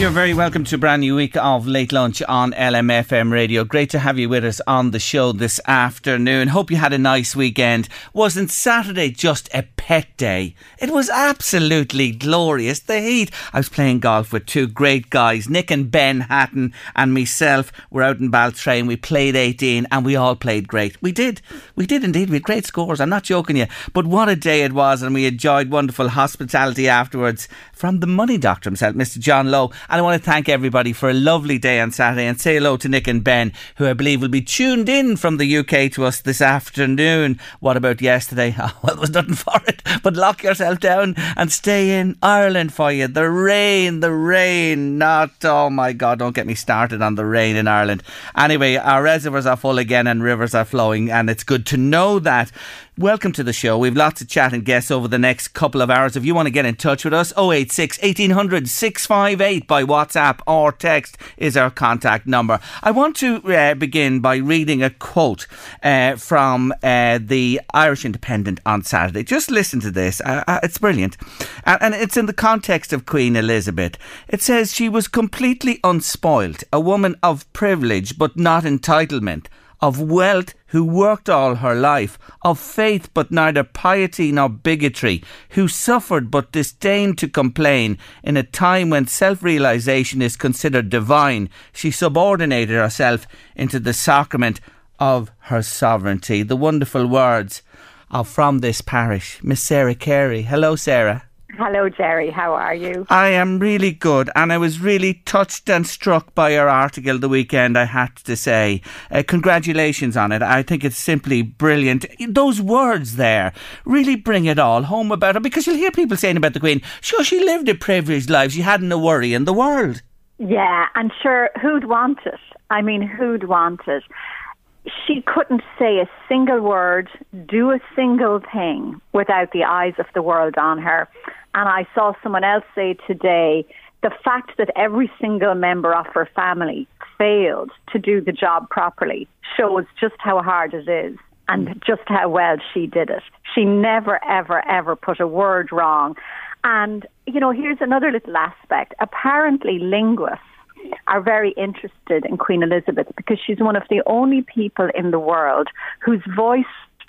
You're very welcome to a brand new week of Late Lunch on LMFM Radio. Great to have you with us on the show this afternoon. Hope you had a nice weekend. Wasn't Saturday just a pet day? It was absolutely glorious. The heat. I was playing golf with two great guys, Nick and Ben Hatton, and myself. We're out in Baltray. We played 18 and we all played great. We did. We did indeed. We had great scores. I'm not joking you. But what a day it was, and we enjoyed wonderful hospitality afterwards from the money doctor himself, Mr. John Lowe. And I want to thank everybody for a lovely day on Saturday and say hello to Nick and Ben, who I believe will be tuned in from the UK to us this afternoon. What about yesterday? Oh, well, there was nothing for it, but lock yourself down and stay in Ireland for you. The rain, the rain, not, oh my God, don't get me started on the rain in Ireland. Anyway, our reservoirs are full again and rivers are flowing, and it's good to know that. Welcome to the show. We've lots of chat and guests over the next couple of hours. If you want to get in touch with us, 086 1800 658 by WhatsApp or text is our contact number. I want to uh, begin by reading a quote uh, from uh, the Irish Independent on Saturday. Just listen to this. Uh, uh, it's brilliant. and it's in the context of Queen Elizabeth. It says she was completely unspoilt, a woman of privilege but not entitlement of wealth who worked all her life, of faith but neither piety nor bigotry, who suffered but disdained to complain, in a time when self realization is considered divine, she subordinated herself into the sacrament of her sovereignty. The wonderful words of from this parish, Miss Sarah Carey. Hello, Sarah. Hello, Gerry. How are you? I am really good, and I was really touched and struck by your article the weekend. I had to say, uh, congratulations on it. I think it's simply brilliant. Those words there really bring it all home about her because you'll hear people saying about the Queen, sure, she lived a privileged life. She hadn't a worry in the world. Yeah, and sure, who'd want it? I mean, who'd want it? She couldn't say a single word, do a single thing without the eyes of the world on her. And I saw someone else say today the fact that every single member of her family failed to do the job properly shows just how hard it is and mm. just how well she did it. She never, ever, ever put a word wrong. And, you know, here's another little aspect. Apparently, linguists are very interested in Queen Elizabeth because she's one of the only people in the world whose voice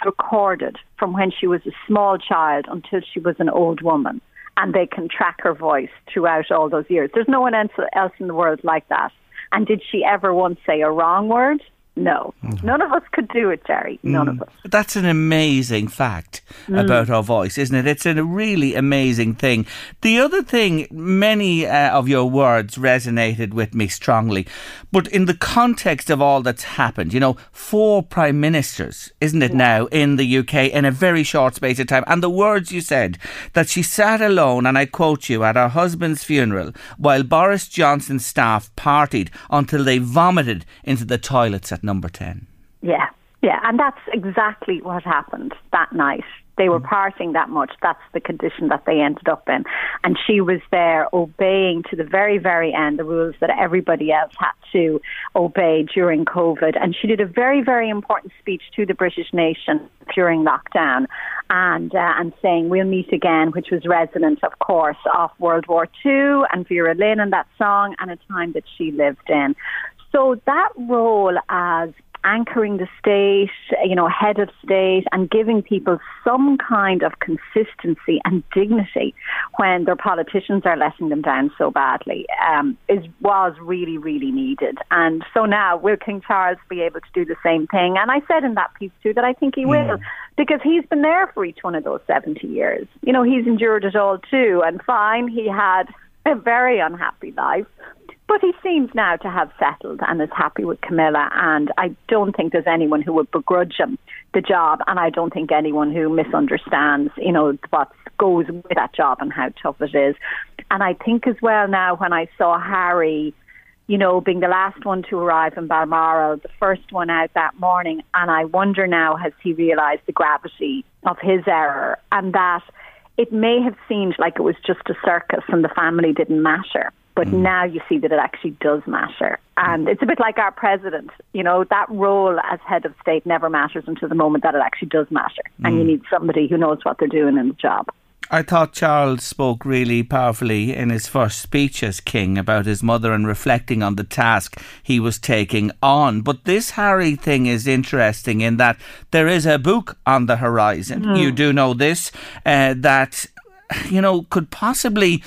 recorded from when she was a small child until she was an old woman and they can track her voice throughout all those years. There's no one else, in the world like that. And did she ever once say a wrong word? No. Mm-hmm. None of us could do it, Gerry. None mm. of us. That's an amazing fact mm. about our voice, isn't it? It's a really amazing thing. The other thing, many uh, of your words resonated with me strongly, but in the context of all that's happened, you know, four prime ministers, isn't it yeah. now, in the UK in a very short space of time, and the words you said that she sat alone, and I quote you, at her husband's funeral while Boris Johnson's staff partied until they vomited into the toilets at number 10. Yeah, yeah, and that's exactly what happened that night. They were partying that much. That's the condition that they ended up in. And she was there obeying to the very, very end the rules that everybody else had to obey during COVID. And she did a very, very important speech to the British nation during lockdown and uh, and saying we'll meet again, which was resonant, of course, of World War II and Vera Lynn and that song and a time that she lived in. So that role as anchoring the state, you know, head of state, and giving people some kind of consistency and dignity when their politicians are letting them down so badly um, is was really, really needed. And so now will King Charles be able to do the same thing? And I said in that piece too that I think he will, because he's been there for each one of those seventy years. You know, he's endured it all too, and fine, he had a very unhappy life. But he seems now to have settled and is happy with Camilla. And I don't think there's anyone who would begrudge him the job. And I don't think anyone who misunderstands, you know, what goes with that job and how tough it is. And I think as well now when I saw Harry, you know, being the last one to arrive in Balmoral, the first one out that morning. And I wonder now, has he realised the gravity of his error and that it may have seemed like it was just a circus and the family didn't matter. But mm. now you see that it actually does matter. And it's a bit like our president. You know, that role as head of state never matters until the moment that it actually does matter. Mm. And you mm. need somebody who knows what they're doing in the job. I thought Charles spoke really powerfully in his first speech as king about his mother and reflecting on the task he was taking on. But this Harry thing is interesting in that there is a book on the horizon. Mm. You do know this, uh, that, you know, could possibly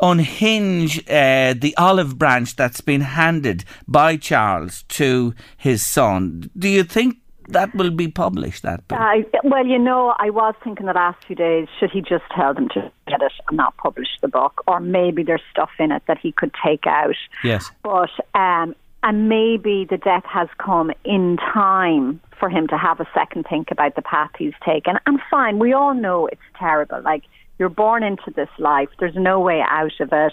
unhinge uh, the olive branch that's been handed by Charles to his son. Do you think that will be published? That book? Uh, well, you know, I was thinking the last few days, should he just tell them to get it and not publish the book, or maybe there's stuff in it that he could take out. Yes, but um, and maybe the death has come in time for him to have a second think about the path he's taken. And fine, we all know it's terrible. Like you're born into this life. There's no way out of it.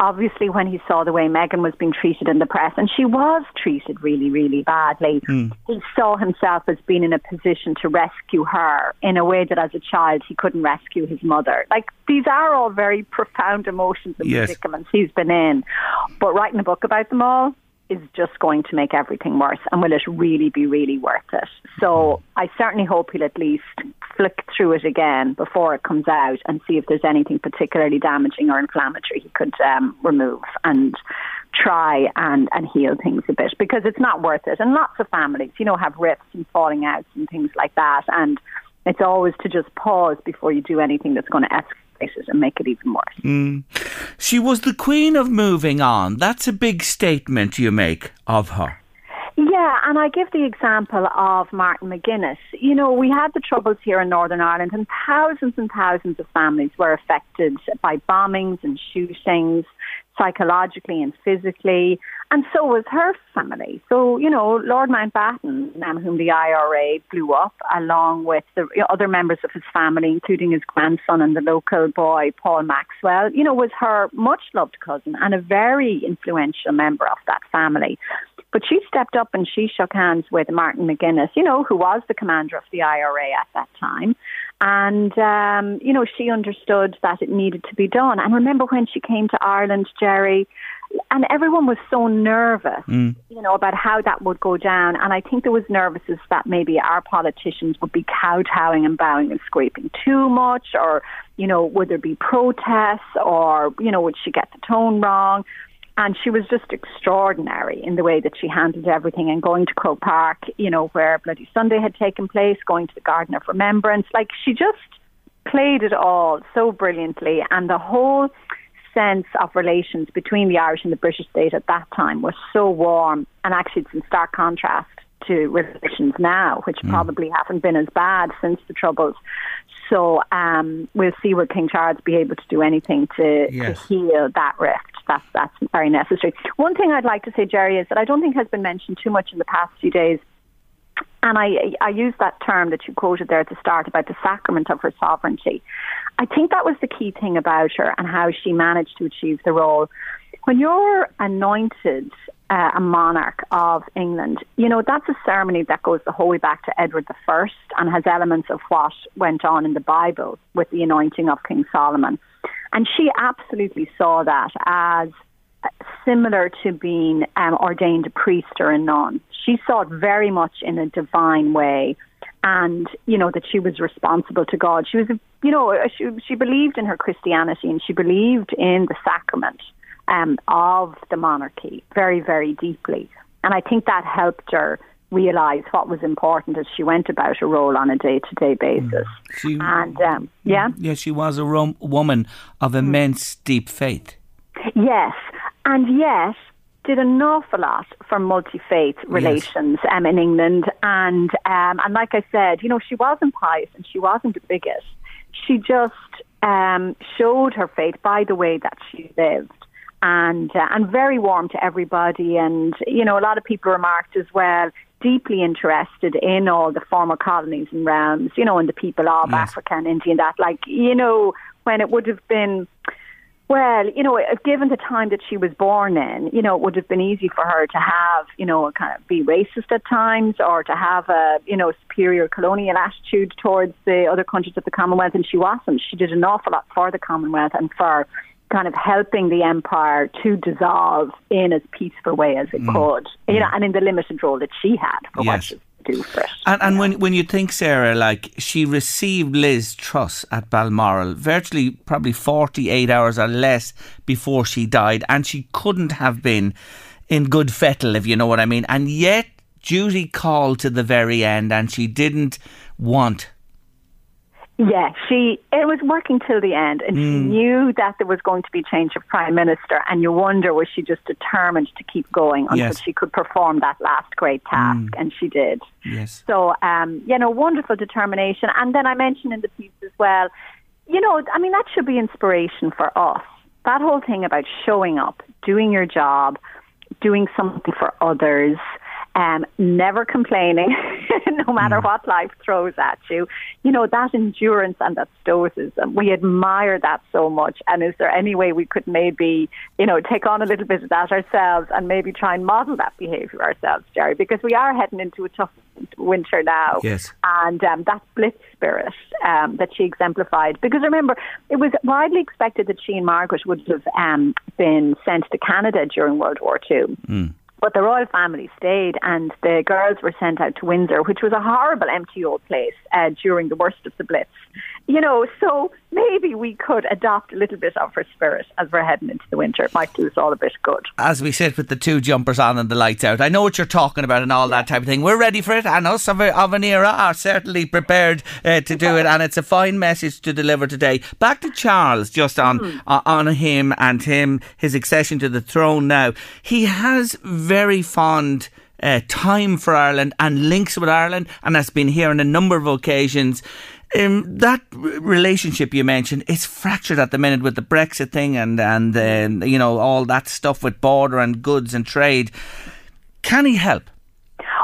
Obviously, when he saw the way Meghan was being treated in the press, and she was treated really, really badly, mm. he saw himself as being in a position to rescue her in a way that as a child he couldn't rescue his mother. Like, these are all very profound emotions and yes. predicaments he's been in. But writing a book about them all, is just going to make everything worse and will it really be really worth it? So I certainly hope he'll at least flick through it again before it comes out and see if there's anything particularly damaging or inflammatory he could um, remove and try and, and heal things a bit because it's not worth it. And lots of families, you know, have rifts and falling outs and things like that. And it's always to just pause before you do anything that's going to escalate it and make it even worse. Mm. She was the queen of moving on. That's a big statement you make of her. Yeah, and I give the example of Martin McGuinness. You know, we had the troubles here in Northern Ireland, and thousands and thousands of families were affected by bombings and shootings, psychologically and physically and so was her family. So, you know, Lord Mountbatten, um, whom the IRA blew up, along with the other members of his family, including his grandson and the local boy, Paul Maxwell, you know, was her much loved cousin and a very influential member of that family. But she stepped up and she shook hands with Martin McGuinness, you know, who was the commander of the IRA at that time. And, um, you know, she understood that it needed to be done. And remember when she came to Ireland, Gerry, and everyone was so nervous, mm. you know, about how that would go down. And I think there was nervousness that maybe our politicians would be kowtowing and bowing and scraping too much, or you know, would there be protests, or you know, would she get the tone wrong? And she was just extraordinary in the way that she handled everything and going to Croke Park, you know, where Bloody Sunday had taken place, going to the Garden of Remembrance. Like she just played it all so brilliantly. And the whole sense of relations between the Irish and the British state at that time was so warm, and actually it's in stark contrast to relations now, which mm. probably haven't been as bad since the Troubles. So um, we'll see will King Charles be able to do anything to, yes. to heal that rift. That's that's very necessary. One thing I'd like to say, Gerry, is that I don't think has been mentioned too much in the past few days and I, I use that term that you quoted there at the start about the sacrament of her sovereignty. I think that was the key thing about her and how she managed to achieve the role. When you're anointed uh, a monarch of England, you know, that's a ceremony that goes the whole way back to Edward I and has elements of what went on in the Bible with the anointing of King Solomon. And she absolutely saw that as similar to being um, ordained a priest or a nun. She saw it very much in a divine way and you know that she was responsible to God. She was, you know, she she believed in her Christianity and she believed in the sacrament um, of the monarchy very, very deeply. And I think that helped her realize what was important as she went about her role on a day-to-day basis. She, and um, yeah, yeah, she was a rom- woman of immense mm. deep faith. Yes, and yet did an awful lot for multi-faith relations yes. um, in England, and um, and like I said, you know, she wasn't pious and she wasn't a bigot. She just um, showed her faith by the way that she lived, and uh, and very warm to everybody. And you know, a lot of people remarked as well, deeply interested in all the former colonies and realms, you know, and the people of yes. Africa and India and that. Like, you know, when it would have been well, you know, given the time that she was born in, you know, it would have been easy for her to have, you know, kind of be racist at times or to have a, you know, superior colonial attitude towards the other countries of the Commonwealth, and she wasn't. She did an awful lot for the Commonwealth and for kind of helping the empire to dissolve in as peaceful way as it mm. could, you know, and in the limited role that she had for yes. what do for it. And, and when when you think Sarah, like she received Liz Truss at Balmoral, virtually probably forty eight hours or less before she died, and she couldn't have been in good fettle, if you know what I mean. And yet duty called to the very end, and she didn't want yeah, she it was working till the end, and mm. she hmm. knew that there was going to be change of prime minister. And you wonder was she just determined to keep going until yes. she could perform that last great task, mm. and she did. Yes. So, um, you know, wonderful determination. And then I mentioned in the piece as well, you know, I mean that should be inspiration for us. That whole thing about showing up, doing your job, doing something for others um, never complaining, no matter mm. what life throws at you. You know, that endurance and that stoicism, we admire that so much. And is there any way we could maybe, you know, take on a little bit of that ourselves and maybe try and model that behaviour ourselves, Gerry? Because we are heading into a tough winter now. Yes. And um, that blitz spirit um, that she exemplified. Because remember, it was widely expected that she and Margaret would have um, been sent to Canada during World War II. Mm. But the royal family stayed, and the girls were sent out to Windsor, which was a horrible, empty old place uh, during the worst of the Blitz. You know, so maybe we could adopt a little bit of her spirit as we're heading into the winter. It might do us all a bit good. As we sit with the two jumpers on and the lights out, I know what you're talking about and all that type of thing. We're ready for it, and us of, of an era are certainly prepared uh, to do it, and it's a fine message to deliver today. Back to Charles, just on mm. uh, on him and him, his accession to the throne. Now he has very fond. Uh, time for Ireland and links with Ireland, and has been here on a number of occasions. Um, that relationship you mentioned is fractured at the minute with the Brexit thing and and uh, you know all that stuff with border and goods and trade. Can he help?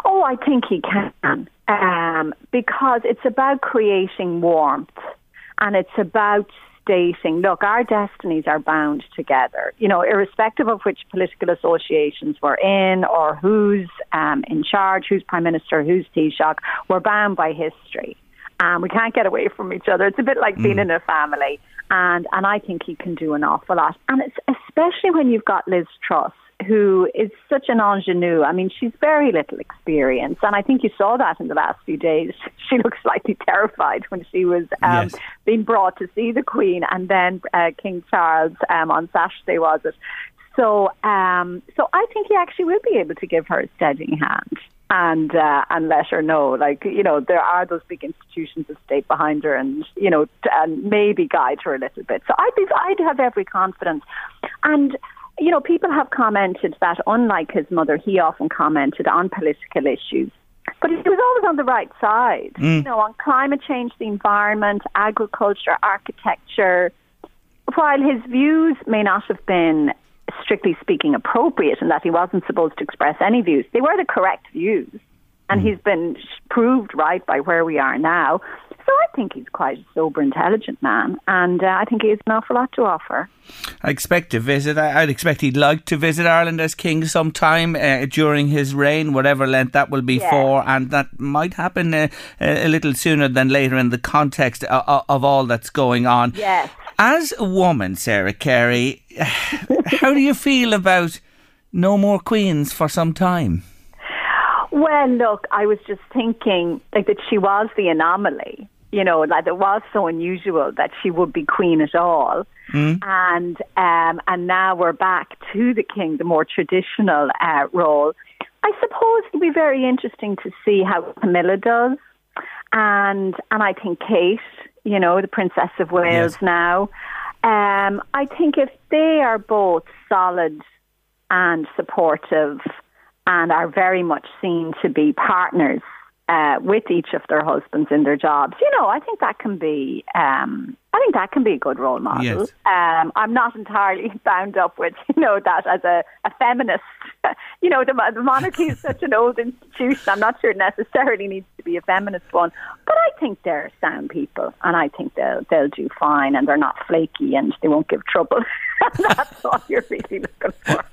Oh, I think he can um, because it's about creating warmth and it's about stating, look, our destinies are bound together. You know, irrespective of which political associations we're in or who's um, in charge, who's prime minister, who's Taoiseach, we're bound by history and we can't get away from each other. It's a bit like being mm. in a family, and and I think he can do an awful lot, and it's especially when you've got Liz Truss. Who is such an ingenue? I mean, she's very little experience, and I think you saw that in the last few days. She looked slightly terrified when she was um, yes. being brought to see the Queen, and then uh, King Charles um, on Saturday was it? So, um, so I think he actually will be able to give her a steadying hand and uh, and let her know. Like you know, there are those big institutions of state behind her, and you know, and maybe guide her a little bit. So I'd be, I'd have every confidence, and. You know, people have commented that unlike his mother, he often commented on political issues but he was always on the right side. Mm. You know, on climate change, the environment, agriculture, architecture. While his views may not have been strictly speaking, appropriate and that he wasn't supposed to express any views. They were the correct views, and mm. he's been proved right by where we are now. So I think he's quite a sober, intelligent man, and uh, I think he has an awful lot to offer. I expect to visit. I, would expect he'd like to visit Ireland as king sometime uh, during his reign, whatever length that will be for, and that might happen uh, a little sooner than later in the context of, of all that's going on. Yes. As a woman, Sarah Carey, how do you feel about no more queens for some time? Well, look, I was just thinking like that she was the anomaly. You know, that it was so unusual that she would be queen at all. Mm. And um, and now we're back to the king, the more traditional uh, role. I suppose it'll be very interesting to see how Camilla does, and and I think Kate, you know, the Princess of Wales yes. now. Um, I think if they are both solid and supportive and are very much seen to be partners uh, with each of their husbands in their jobs. You know, I think that can be. Um, I think that can be a good role model. Yes. Um, I'm not entirely bound up with you know that as a, a feminist. you know, the, the monarchy is such an old institution. I'm not sure it necessarily needs to be a feminist one, but I think they're sound people, and I think they'll they'll do fine, and they're not flaky, and they won't give trouble. That's all you're really looking for.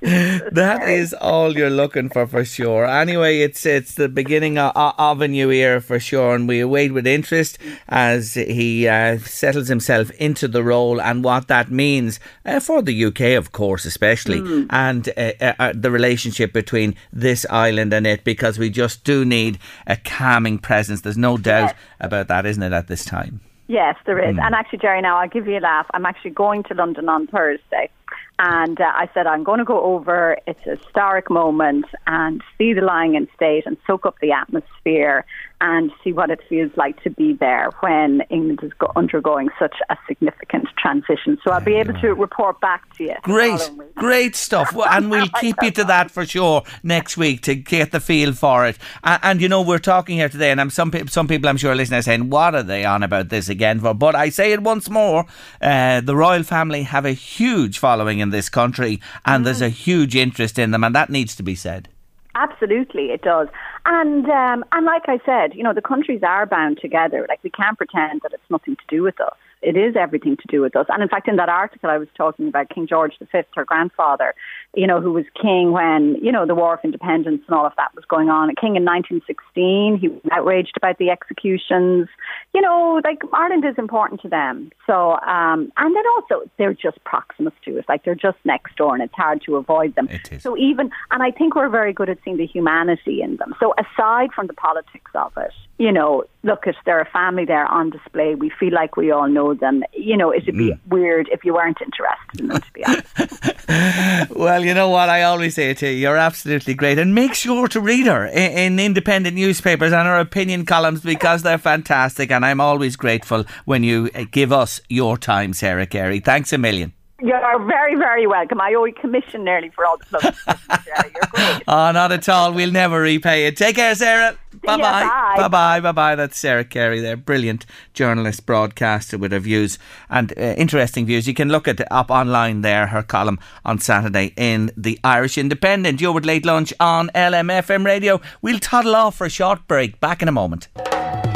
that is all you're looking for for sure. Anyway, it's it's the beginning of, of a new era for sure, and we await with interest as he uh, settles himself into the role and what that means uh, for the UK, of course, especially, mm. and uh, uh, uh, the relationship between this island and it, because we just do need a calming presence. There's no doubt yes. about that, isn't it, at this time? Yes, there is. Mm. And actually, Gerry, now I'll give you a laugh. I'm actually going to London on Thursday. And uh, I said, I'm going to go over. It's a historic moment and see the lying in state and soak up the atmosphere and see what it feels like to be there when England is go- undergoing such a significant transition. So I'll be able to report back to you. Great, great stuff. and we'll keep you to that for sure next week to get the feel for it. And, and you know, we're talking here today, and I'm some, some people I'm sure are listening are saying, what are they on about this again for? But I say it once more uh, the royal family have a huge following in this country, and mm. there's a huge interest in them, and that needs to be said. Absolutely, it does. And um, and like I said, you know, the countries are bound together. Like we can't pretend that it's nothing to do with us it is everything to do with us. And in fact, in that article I was talking about King George V, her grandfather, you know, who was king when, you know, the War of Independence and all of that was going on. A king in 1916, he was outraged about the executions. You know, like Ireland is important to them. So, um, and then also they're just proximus to us, like they're just next door and it's hard to avoid them. It is. So even, and I think we're very good at seeing the humanity in them. So aside from the politics of it, you know, look at they're a family there on display. We feel like we all know them. You know, it'd be mm. weird if you weren't interested in them, to be honest. well, you know what? I always say to you, you're absolutely great. And make sure to read her in, in independent newspapers and her opinion columns because they're fantastic. And I'm always grateful when you uh, give us your time, Sarah Carey. Thanks a million. You're very, very welcome. I owe you commission nearly for all the plugs. You're great. oh, not at all. We'll never repay it. Take care, Sarah. Bye bye. Bye bye. Bye bye. That's Sarah Carey there. Brilliant journalist, broadcaster with her views and uh, interesting views. You can look at up online there, her column on Saturday in the Irish Independent. You're with Late Lunch on LMFM Radio. We'll toddle off for a short break. Back in a moment.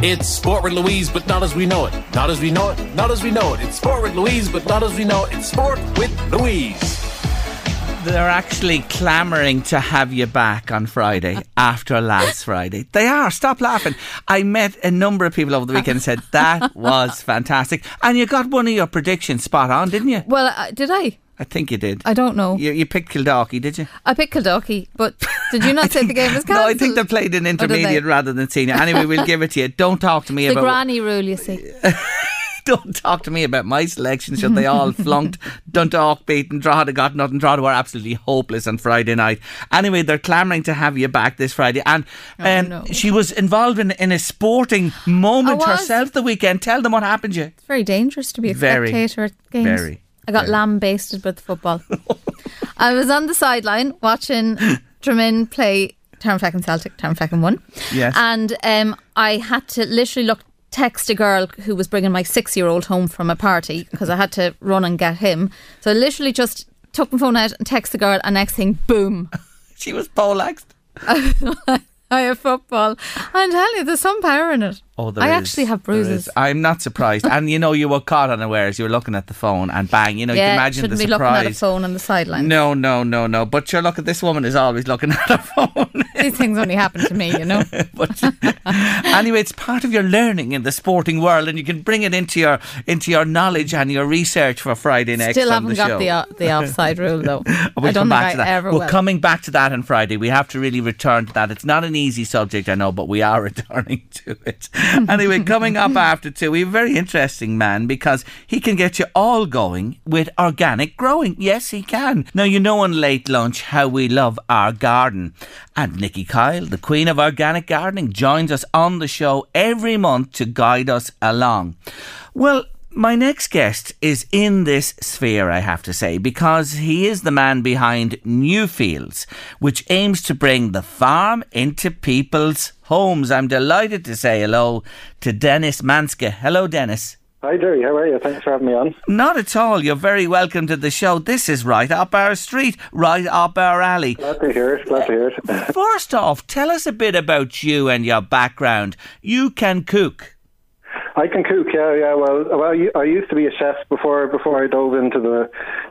It's Sport with Louise, but not as we know it. Not as we know it. Not as we know it. It's Sport with Louise, but not as we know it. It's Sport with Louise they're actually clamouring to have you back on Friday after last Friday. They are. Stop laughing. I met a number of people over the weekend and said that was fantastic. And you got one of your predictions spot on, didn't you? Well, uh, did I? I think you did. I don't know. You, you picked Kildalkey, did you? I picked Kildalkey, but did you not say the game was cancelled? no, I think they played an intermediate rather than senior. Anyway, we'll give it to you. Don't talk to me about the granny rule. You see. don't talk to me about my selection. Should they all flunked Don't Dundalk beaten Drogheda got nothing. Drogheda were absolutely hopeless on Friday night. Anyway, they're clamouring to have you back this Friday, and um, oh, no. she was involved in, in a sporting moment herself the weekend. Tell them what happened. You. It's very dangerous to be a very, spectator at games. Very. I got very. lambasted with football. I was on the sideline watching Dramin play Turnfeck Celtic, Turnfeck won. Yes. And um, I had to literally look text a girl who was bringing my six year old home from a party because I had to run and get him. So I literally just took my phone out and text the girl, and next thing, boom. she was poleaxed. I have football. I'm telling you, there's some power in it. Oh, there I is. actually have bruises. I'm not surprised. and you know, you were caught unawares. You were looking at the phone and bang, you know, you yeah, can imagine shouldn't the be looking at a phone on the sideline. No, no, no, no. But sure, look at this woman is always looking at her phone. These things only happen to me, you know. but anyway, it's part of your learning in the sporting world, and you can bring it into your into your knowledge and your research for Friday next. Still haven't the got show. the o- the offside rule though. We'll I don't back think to I that. ever We're will. coming back to that on Friday. We have to really return to that. It's not an easy subject, I know, but we are returning to it. anyway, coming up after two, we have a very interesting man because he can get you all going with organic growing. Yes, he can. Now, you know on late lunch how we love our garden. And Nikki Kyle, the queen of organic gardening, joins us on the show every month to guide us along. Well, my next guest is in this sphere, I have to say, because he is the man behind Nufields, which aims to bring the farm into people's homes. I'm delighted to say hello to Dennis Manske. Hello, Dennis. Hi, Gerry. How are you? Thanks for having me on. Not at all. You're very welcome to the show. This is right up our street, right up our alley. Glad to hear it. Glad to hear it. First off, tell us a bit about you and your background. You can cook. I can cook. Yeah, yeah. Well, well, I used to be a chef before before I dove into the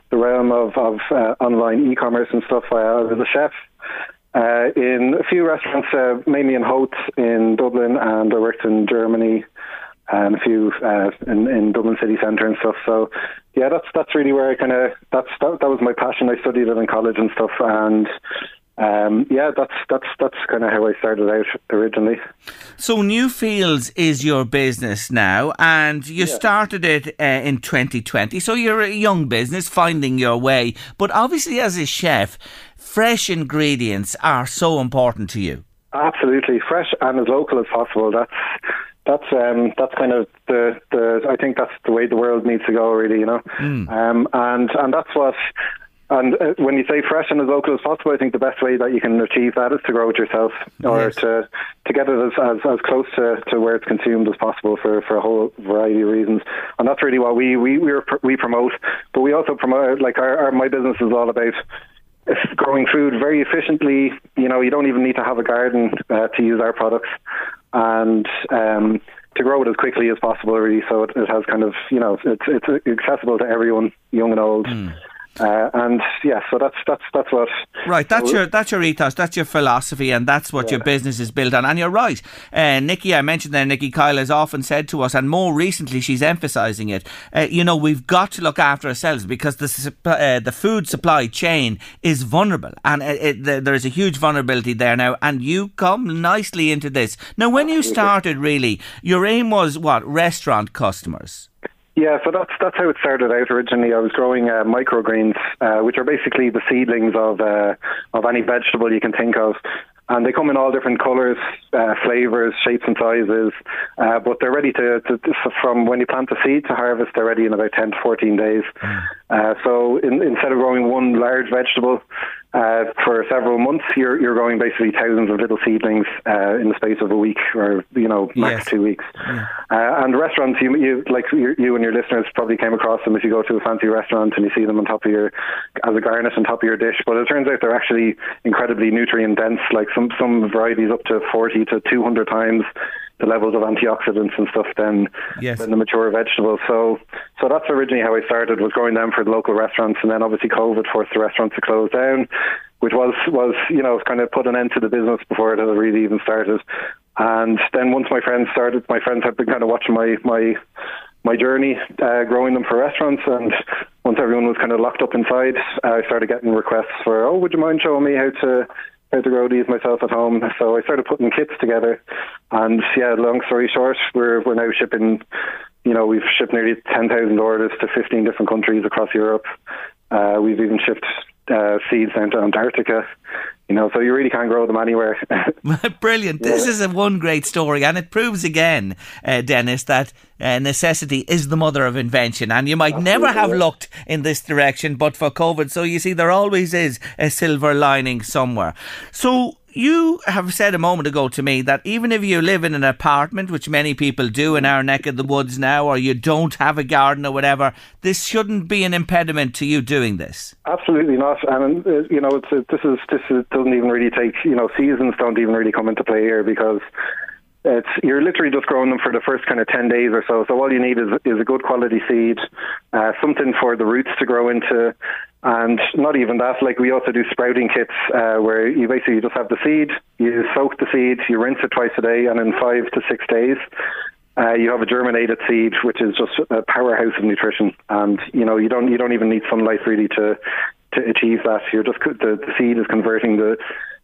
the realm of of uh, online e-commerce and stuff. I was a chef uh, in a few restaurants, uh, mainly in Howth in Dublin, and I worked in Germany and a few uh, in, in Dublin city centre and stuff. So yeah, that's that's really where I kind of that's that, that was my passion. I studied it in college and stuff, and um, yeah, that's that's that's kind of how I started out originally. So Nufields is your business now, and you started it uh, in 2020. So you're a young business finding your way, but obviously as a chef, fresh ingredients are so important to you. Absolutely, fresh and as local as possible. That's that's um, that's kind of the, the I think that's the way the world needs to go, really. You know, um, and and that's what. And uh, when you say fresh and as local as possible, I think the best way that you can achieve that is to grow it yourself, or Yes. to to get it as, as, as close to, to where it's consumed as possible for, for a whole variety of reasons. And that's really what we we we, we promote. But we also promote like our, our my business is all about growing food very efficiently. You know, you don't even need to have a garden uh, to use our products, and um, to grow it as quickly as possible. Really, so it, it has kind of you know it's it's accessible to everyone, young and old. Uh, and yeah, so that's that's that's what. Right, that's your that's your ethos, that's your philosophy, and that's what your business is built on. And you're right, uh, Nikki. I mentioned there, Nikki Kyle has often said to us, and more recently, she's emphasising it. Uh, you know, we've got to look after ourselves because the uh, the food supply chain is vulnerable, and it, it, there- there is a huge vulnerability there now. And you come nicely into this now. When you started, really, your aim was what restaurant customers. Yeah, so that's that's how it started out originally. I was growing uh, microgreens, uh, which are basically the seedlings of uh, of any vegetable you can think of. And they come in all different colours, uh, flavours, shapes, and sizes. Uh, but they're ready to, to, to from when you plant the seed to harvest. They're ready in about ten to fourteen days. Uh, so in, instead of growing one large vegetable uh, for several months, you're you're growing basically thousands of little seedlings uh, in the space of a week, or you know max Yes. two weeks. Uh, and restaurants, you, you like you, you and your listeners probably came across them if you go to a fancy restaurant and you see them on top of your as a garnish on top of your dish. But it turns out they're actually incredibly nutrient dense. Like some some varieties up to forty to two hundred times the levels of antioxidants and stuff than Yes. than the mature vegetables. So so that's originally how I started was growing them for the local restaurants, and then obviously COVID forced the restaurants to close down, which was was you know kind of put an end to the business before it had really even started. And then once my friends started, my friends had been kind of watching my my my journey uh, growing them for restaurants, and once everyone was kind of locked up inside, I started getting requests for, oh, would you mind showing me how to to grow these myself at home? So I started putting kits together, and yeah, long story short, we're we're now shipping. You know, we've shipped nearly ten thousand orders to fifteen different countries across Europe. Uh, we've even shipped uh, seeds down to Antarctica. You know, so you really can't grow them anywhere. Brilliant. This is a one great story, and it proves again, uh, Dennis, that uh, necessity is the mother of invention. And you might never have looked in this direction but for COVID. So you see, there always is a silver lining somewhere. So you have said a moment ago to me that even if you live in an apartment, which many people do in our neck of the woods now, or you don't have a garden or whatever, this shouldn't be an impediment to you doing this. Absolutely not, and uh, you know, uh, this is this is, doesn't even really take. You know, seasons don't even really come into play here because it's you're literally just growing them for the first kind of ten days or so. So all you need is is a good quality seed, uh, something for the roots to grow into, and not even that. Like we also do sprouting kits uh, where you basically just have the seed, you soak the seed, you rinse it twice a day, and in five to six days. Uh, you have a germinated seed, which is just a powerhouse of nutrition, and you know you don't you don't even need sunlight really to to achieve that. You're just the, the seed is converting the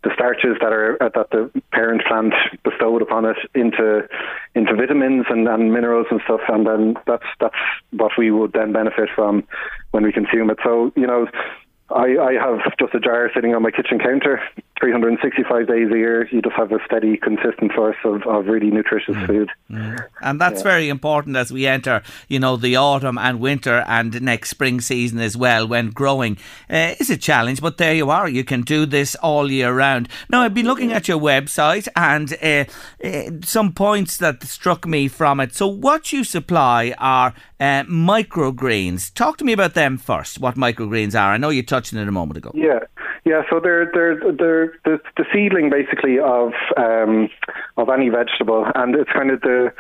the starches that are uh, that the parent plant bestowed upon it into into vitamins and, and minerals and stuff, and then that's that's what we would then benefit from when we consume it. So you know, I, I have just a jar sitting on my kitchen counter, 365 days a year. You just have a steady, consistent source of, of really nutritious mm. food. Mm. And that's yeah. very important as we enter, you know, the autumn and winter and next spring season as well. When growing uh, is a challenge, but there you are. You can do this all year round. Now, I've been looking at your website and uh, uh, some points that struck me from it. So, what you supply are uh, microgreens. Talk to me about them first. What microgreens are? I know you touched on it a moment ago. Yeah, yeah. So they're they're they're the, the seedling basically of um, of any vegetable, and it's kind of the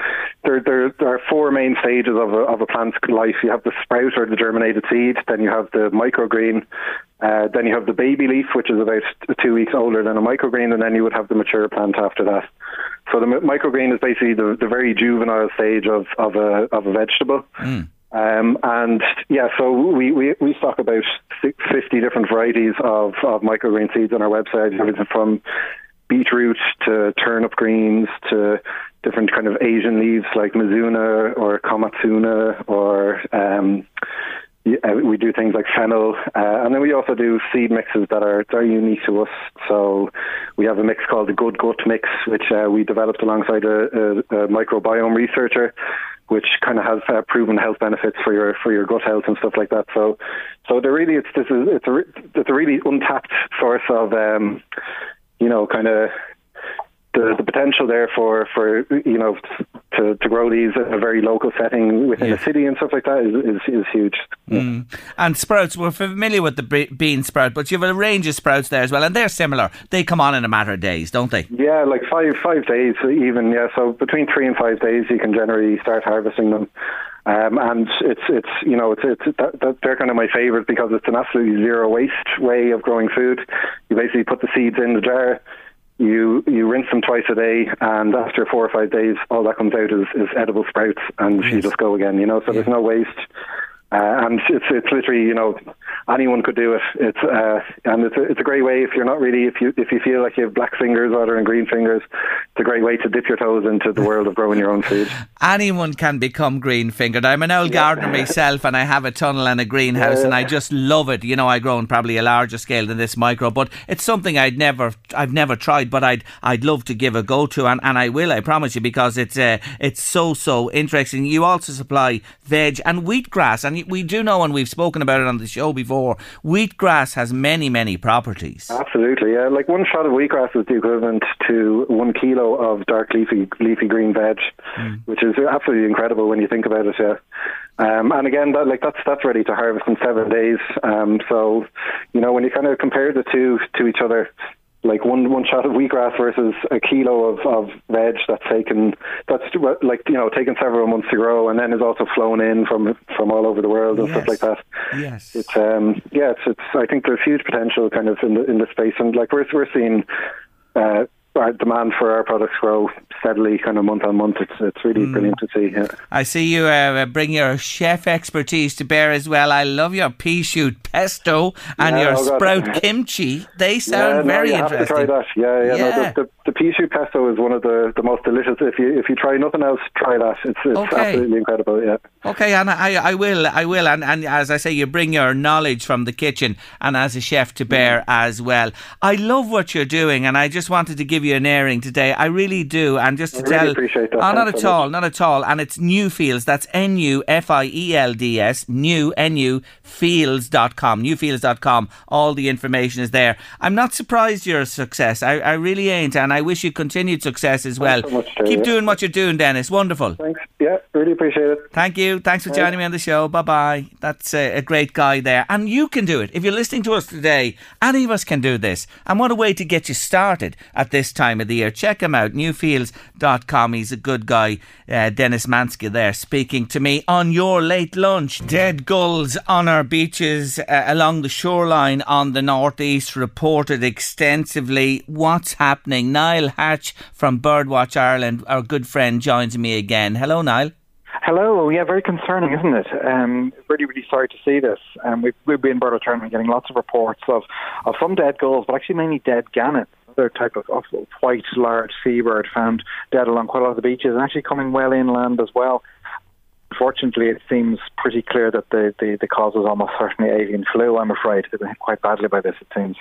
there there are four main stages of a of a plant's life. You have the sprout or the germinated seed, then you have the microgreen, uh, then you have the baby leaf, which is about two weeks older than a microgreen, and then you would have the mature plant after that. So the microgreen is basically the, the very juvenile stage of, of a of a vegetable. Mm. Um, and yeah, so we, we, we stock about 50 different varieties of, of microgreen seeds on our website, everything from beetroot to turnip greens to different kind of Asian leaves like mizuna or komatsuna or um, yeah, we do things like fennel, uh, and then we also do seed mixes that are very unique to us. So we have a mix called the Good Gut Mix, which uh, we developed alongside a, a, a microbiome researcher, which kind of has uh, proven health benefits for your for your gut health and stuff like that. So, so there really it's this is it's a it's a really untapped source of um, you know kind of the, the potential there for, for you know to, to grow these in a very local setting within yeah. a city and stuff like that is is, is huge. Mm. And sprouts, we're familiar with the bean sprout, but you have a range of sprouts there as well, and they're similar. They come on in a matter of days, don't they? Yeah, like five five days even. Yeah, so between three and five days, you can generally start harvesting them. Um, and it's it's you know it's it's that, that they're kind of my favourite because it's an absolutely zero waste way of growing food. You basically put the seeds in the jar, you you rinse them twice a day, and after four or five days, all that comes out is, is edible sprouts, and yes. you just go again. You know, so yeah. there's no waste. Uh, and it's it's literally you know anyone could do it. It's uh, and it's a, it's a great way if you're not really if you if you feel like you have black fingers rather than green fingers. It's a great way to dip your toes into the world of growing your own food. anyone can become green fingered. I'm an old yeah. gardener myself, and I have a tunnel and a greenhouse, yeah. and I just love it. You know, I grow on probably a larger scale than this micro, but it's something I'd never I've never tried, but I'd I'd love to give a go to, and, and I will. I promise you because it's uh, it's so so interesting. You also supply veg and wheatgrass, and we do know, and we've spoken about it on the show before, wheatgrass has many, many properties. Absolutely, yeah. Like one shot of wheatgrass is the equivalent to one kilo of dark leafy leafy green veg, mm. which is absolutely incredible when you think about it. Yeah. Um, and again, that, like that's that's ready to harvest in seven days. Um, so, you know, when you kind of compare the two to each other, like one one shot of wheatgrass versus a kilo of, of veg that's taken that's like you know taken several months to grow and then is also flown in from from all over the world and yes. stuff like that. Yes, it's um yeah it's it's I think there's huge potential kind of in the in the space and like we're we're seeing. Uh, our demand for our products grow steadily, kind of month on month. It's it's really mm. brilliant to see. Yeah. I see you uh, bring your chef expertise to bear as well. I love your pea shoot pesto and yeah, your oh sprout kimchi. They sound yeah, no, very you interesting. Have to try that. Yeah, yeah. yeah. No, the, the, the, pea shoot pesto is one of the, the most delicious. If you if you try nothing else, try that. It's it's okay. absolutely incredible. Yeah. Okay, and I I will I will and and as I say, you bring your knowledge from the kitchen and as a chef to bear mm. as well. I love what you're doing, and I just wanted to give you an airing today. I really do. And just to tell, really appreciate that. Oh, not at so all, not at all. And it's Nufields. That's N U F I E L D S. New N U Fields.com. Nufields.com. All the information is there. I'm not surprised you're a success. I, I really ain't, and I wish you continued success as well. So much, Keep doing what you're doing, Dennis. Wonderful. Thanks. Yeah, really appreciate it. Thank you. Thanks for joining me on the show. Bye bye. That's a, a, great guy there. And you can do it. If you're listening to us today, any of us can do this. And what a way to get you started at this time of the year. Check him out, nufields.com. He's a good guy. Uh, Dennis Manske there speaking to me on your late lunch. Dead gulls on our beaches uh, along the shoreline on the northeast reported extensively. What's happening? Niall Hatch from Birdwatch Ireland, our good friend, joins me again. Hello, Niall. Hello. Yeah, very concerning, isn't it? Um, really, really sorry to see this. Um, we've, we've been Birdwatch Ireland getting lots of reports of, of some dead gulls, but actually mainly dead gannets another type of, of white large seabird found dead along quite a lot of the beaches and actually coming well inland as well. Unfortunately, it seems pretty clear that the, the, the cause is almost certainly avian flu, I'm afraid. They've been hit quite badly by this, it seems.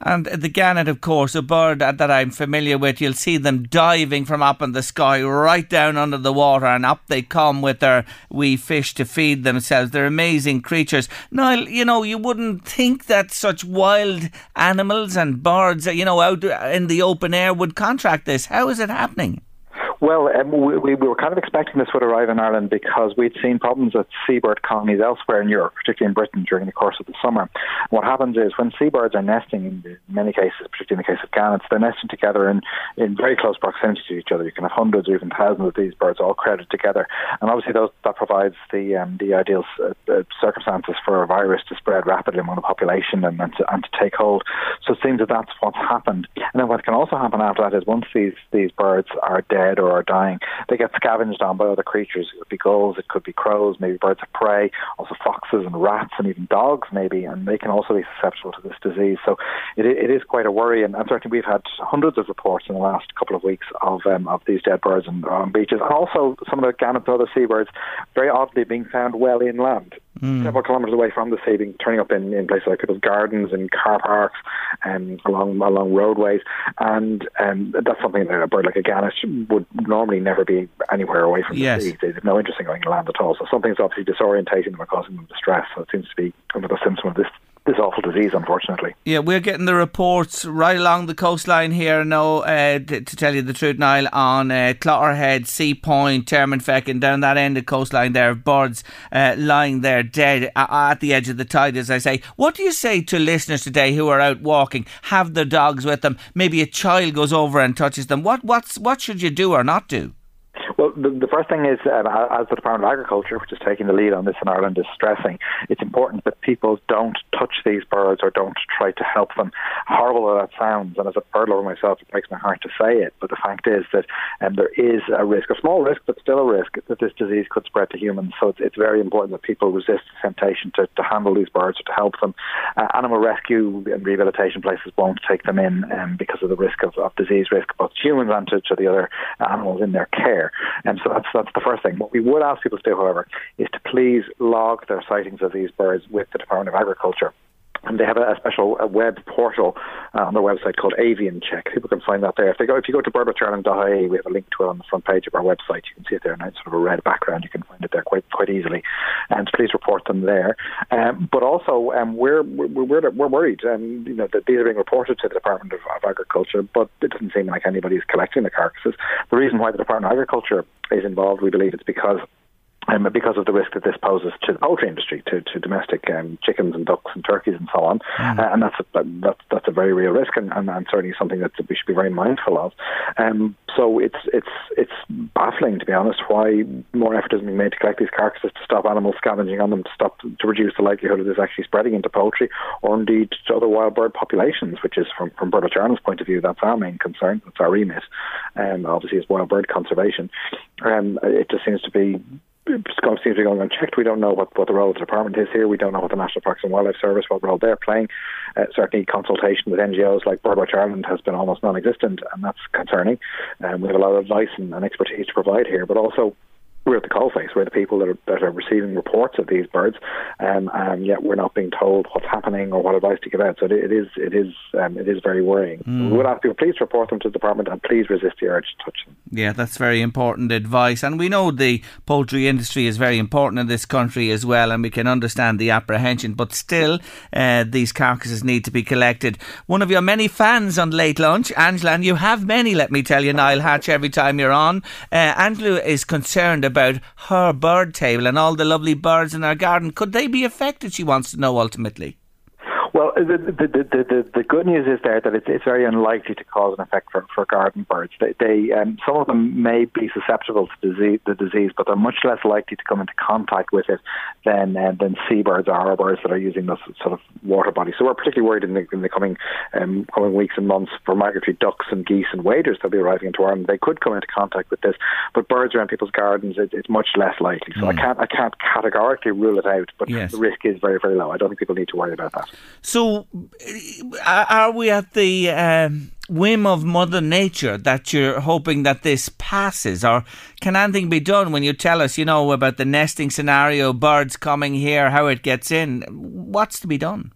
And the gannet, of course, a bird that I'm familiar with, you'll see them diving from up in the sky right down under the water, and up they come with their wee fish to feed themselves. They're amazing creatures. Niall, you know, you wouldn't think that such wild animals and birds, you know, out in the open air would contract this. How is it happening? Well, um, we, we were kind of expecting this would arrive in Ireland because we'd seen problems with seabird colonies elsewhere in Europe, particularly in Britain during the course of the summer. What happens is when seabirds are nesting, in many cases, particularly in the case of gannets, they're nesting together in, in very close proximity to each other. You can have hundreds or even thousands of these birds all crowded together. And obviously, those, that provides the, um, the ideal uh, uh, circumstances for a virus to spread rapidly among the population and, and, to, and to take hold. So it seems that that's what's happened. And then what can also happen after that is once these, these birds are dead or or are dying, they get scavenged on by other creatures. It could be gulls, it could be crows, maybe birds of prey, also foxes and rats, and even dogs, maybe, and they can also be susceptible to this disease. So it, it is quite a worry, and, and certainly we've had hundreds of reports in the last couple of weeks of um, of these dead birds on, on beaches, and also some of the gannets and other seabirds, very oddly being found well inland mm. several kilometres away from the sea, being turning up in, in places like people's gardens and car parks and along along roadways. And um, that's something that a bird like a gannet would normally never be anywhere away from yes. the sea. They have no interest in going to land at all. So something's obviously disorientating them or causing them distress. So it seems to be another symptom of this this awful disease, unfortunately. Yeah, we're getting the reports right along the coastline here now, uh, to, to, tell you the truth, Niall, on uh, Clogherhead, Sea Point, Termonfeckin, and down that end of coastline there, birds uh, lying there dead at the edge of the tide, as I say. What do you say to listeners today who are out walking, have their dogs with them, maybe a child goes over and touches them? What, what's, what should you do or not do? Well, the, the first thing is, um, as the Department of Agriculture, which is taking the lead on this in Ireland, is stressing, it's important that people don't touch these birds or don't try to help them. Horrible though that sounds, and as a bird lover myself, it breaks my heart to say it. But the fact is that um, there is a risk, a small risk, but still a risk, that this disease could spread to humans. So it's, it's very important that people resist the temptation to, to handle these birds or to help them. Uh, animal rescue and rehabilitation places won't take them in um, because of the risk of, of disease risk, both humans and to, to the other animals in their care. And so that's that's the first thing. What we would ask people to do, however, is to please log their sightings of these birds with the Department of Agriculture and they have a, special web portal uh, on their website called Avian Check. People can find that there. If they go, if you go to birdwatchireland.ie, we have a link to it on the front page of our website. You can see it there, and it's sort of a red background. You can find it there quite quite easily, and please report them there. Um, but also, um, we're, we're we're worried, um, you know, that these are being reported to the Department of, of Agriculture, but it doesn't seem like anybody's collecting the carcasses. The reason why the Department of Agriculture is involved, we believe, it's because um, because of the risk that this poses to the poultry industry, to, to domestic um, chickens and ducks and turkeys and so on. Mm. Uh, and that's a, that's, that's a very real risk and, and, and, certainly something that we should be very mindful of. Um, so it's, it's, it's baffling, to be honest, why more effort isn't being made to collect these carcasses to stop animals scavenging on them, to stop to reduce the likelihood of this actually spreading into poultry or indeed to other wild bird populations, which is from, from Birdwatch Ireland's point of view, that's our main concern, that's our remit, um, obviously, is wild bird conservation. Um, it just seems to be seems to be going unchecked. We don't know what, what the role of the department is here. We don't know what the National Parks and Wildlife Service, what role they're playing. Uh, certainly, consultation with NGOs like Birdwatch Ireland has been almost non-existent, and that's concerning. Um, we have a lot of advice and, and expertise to provide here, but also we're at the coalface. We're the people that are, that are receiving reports of these birds, um, and yet we're not being told what's happening or what advice to give out. So it, it is it is um, it is very worrying. Mm. We would ask people please report them to the department and please resist the urge to touch them. Yeah, that's very important advice, and we know the poultry industry is very important in this country as well, and we can understand the apprehension. But still, uh, these carcasses need to be collected. One of your many fans on late lunch, Angela, and you have many. Let me tell you, Niall Hatch. Every time you're on, uh, Angela is concerned about about her bird table and all the lovely birds in her garden. Could they be affected? She wants to know ultimately. Well, the, the, the, the, the good news is there that it's, it's very unlikely to cause an effect for, for garden birds. They, they um, some of them may be susceptible to disease, the disease, but they're much less likely to come into contact with it than uh, than seabirds or birds that are using this sort of water body. So we're particularly worried in the, in the coming um, coming weeks and months for migratory ducks and geese and waders that'll be arriving into Ireland. They could come into contact with this, but birds around people's gardens, it, it's much less likely. So mm. I can't I can't categorically rule it out, but yes. the risk is very very low. I don't think people need to worry about that. So, uh, are we at the um, whim of Mother Nature that you're hoping that this passes, or can anything be done when you tell us, you know, about the nesting scenario, birds coming here, how it gets in? What's to be done?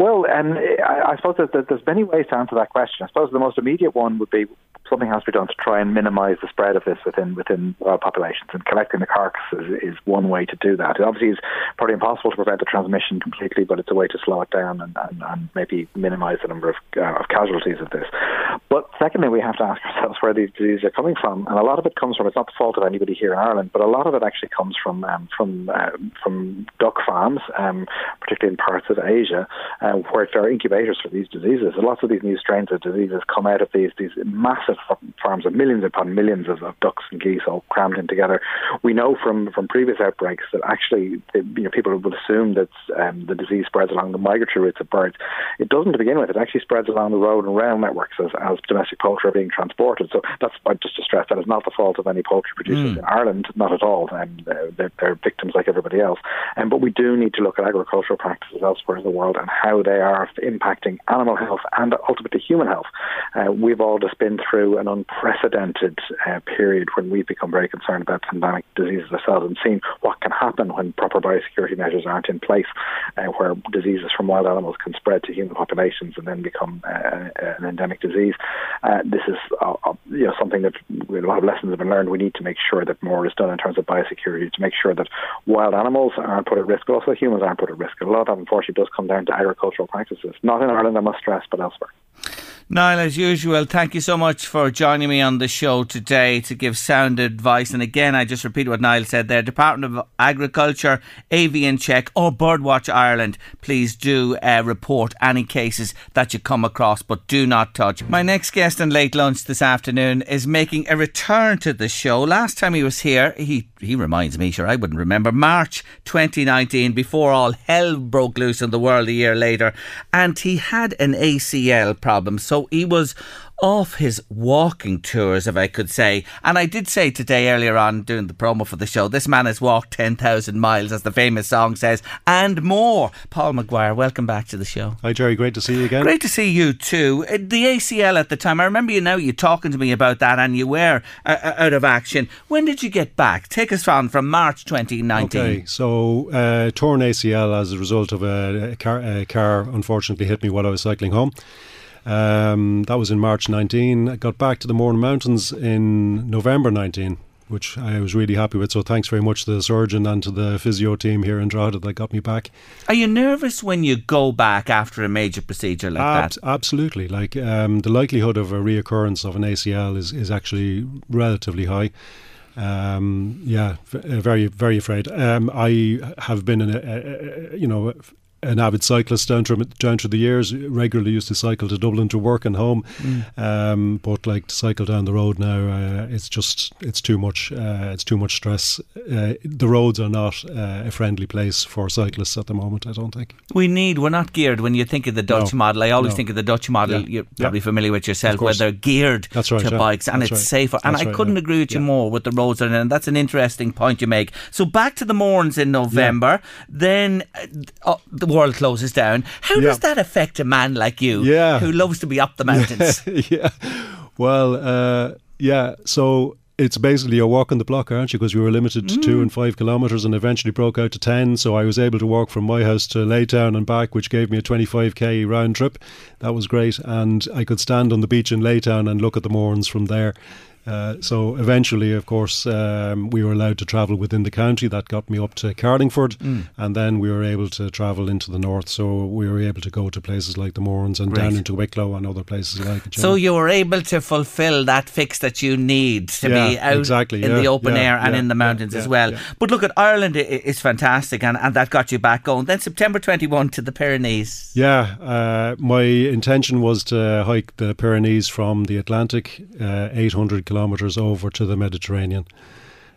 Well, um, I, I suppose there's many ways to answer that question. I suppose the most immediate one would be something has to be done to try and minimise the spread of this within within wild populations. And collecting the carcasses is, is one way to do that. It obviously is probably impossible to prevent the transmission completely, but it's a way to slow it down and, and, and maybe minimise the number of, uh, of casualties of this. But secondly, we have to ask ourselves where these diseases are coming from, and a lot of it comes from. It's not the fault of anybody here in Ireland, but a lot of it actually comes from um, from uh, from duck farms, um, particularly in parts of Asia, uh, where there are incubators for these diseases. lots of these new strains of diseases come out of these these massive farms of millions upon millions of, of, ducks and geese all crammed in together. We know from, from previous outbreaks that actually you know, people would assume that um, the disease spreads along the migratory routes of birds. It doesn't to begin with. It actually spreads along the road and rail networks as, as domestic poultry are being transported. So that's I just to stress that is not the fault of any poultry producers mm. in Ireland, not at all. Um, they're, they're, victims like everybody else. Um, but we do need to look at agricultural practices elsewhere in the world and how they are impacting animal health and ultimately human health. Uh, we've all just been through an unprecedented uh, period when we've become very concerned about pandemic diseases ourselves and seen what can happen when proper biosecurity measures aren't in place, uh, where diseases from wild animals can spread to human populations and then become uh, an endemic disease. Uh, this is uh, you know something that a lot of lessons have been learned. We need to make sure that more is done in terms of biosecurity to make sure that wild animals aren't put at risk, but also humans aren't put at risk. A lot of that, unfortunately, does come down to agricultural practices, not in Ireland, I must stress, but elsewhere. Niall, as usual, thank you so much for joining me on the show today to give sound advice. And again, I just repeat what Niall said there Department of Agriculture, Avian Check, or Birdwatch Ireland, please do uh, report any cases that you come across, but do not touch. My next guest on Late Lunch this afternoon is making a return to the show. Last time he was here, he, he reminds me, sure, I wouldn't remember, March 2019, before all hell broke loose in the world a year later. And he had an ACL problem. So so he was off his walking tours, if I could say. And I did say today earlier on doing the promo for the show, this man has walked 10,000 miles, as the famous song says, and more. Paul McGuire, welcome back to the show. Hi, Gerry. Great to see you again. Great to see you too. Uh, the ACL at the time, I remember you now, you talking to me about that and you were uh, uh, out of action. When did you get back? Take us on from March 2019. Okay, so uh, torn ACL as a result of a, a, car, a car unfortunately hit me while I was cycling home. Um, that was in March 19. I got back to the Mourne Mountains in November 19 which I was really happy with. So thanks very much to the surgeon and to the physio team here in Drogheda that got me back. Are you nervous when you go back after a major procedure like Ab- that? Absolutely. Like um, the likelihood of a reoccurrence of an ACL is, is actually relatively high. Um, yeah, very very afraid. Um, I have been in a, a, a you know an avid cyclist down through down through the years. Regularly used to cycle to Dublin to work and home, mm. um, but like to cycle down the road now, uh, it's just it's too much. Uh, it's too much stress. Uh, the roads are not uh, a friendly place for cyclists at the moment. I don't think we need. We're not geared. When you think of the Dutch no. model, I always no. think of the Dutch model. Yeah. You're probably yeah. familiar with yourself, where they're geared right, to yeah. bikes and that's it's right. safer. And that's I right, couldn't agree with you more with the roads, and that's an interesting point you make. So back to the Mournes in November, then uh, uh, the world closes down. How yeah. does that affect a man like you yeah. who loves to be up the mountains? yeah. Well, uh, yeah. So it's basically a walk on the block, aren't you? Because we were limited to mm. two and five kilometres and eventually broke out to 10. So I was able to walk from my house to Laytown and back, which gave me a 25k round trip. That was great. And I could stand on the beach in Laytown and look at the Mournes from there. Uh, so eventually, of course, um, we were allowed to travel within the county. That got me up to Carlingford, Mm. and then we were able to travel into the north. So we were able to go to places like the Mournes and down into Wicklow and other places like it. So you were able to fulfil that fix that you need to be out exactly, in yeah, the open yeah, air and yeah, in the mountains yeah, as well. yeah. But look at Ireland is fantastic and, and that got you back going. Then September 21 to the Pyrenees. Yeah, uh, my intention was to hike the Pyrenees from the Atlantic, uh, 800 kilometres over to the Mediterranean.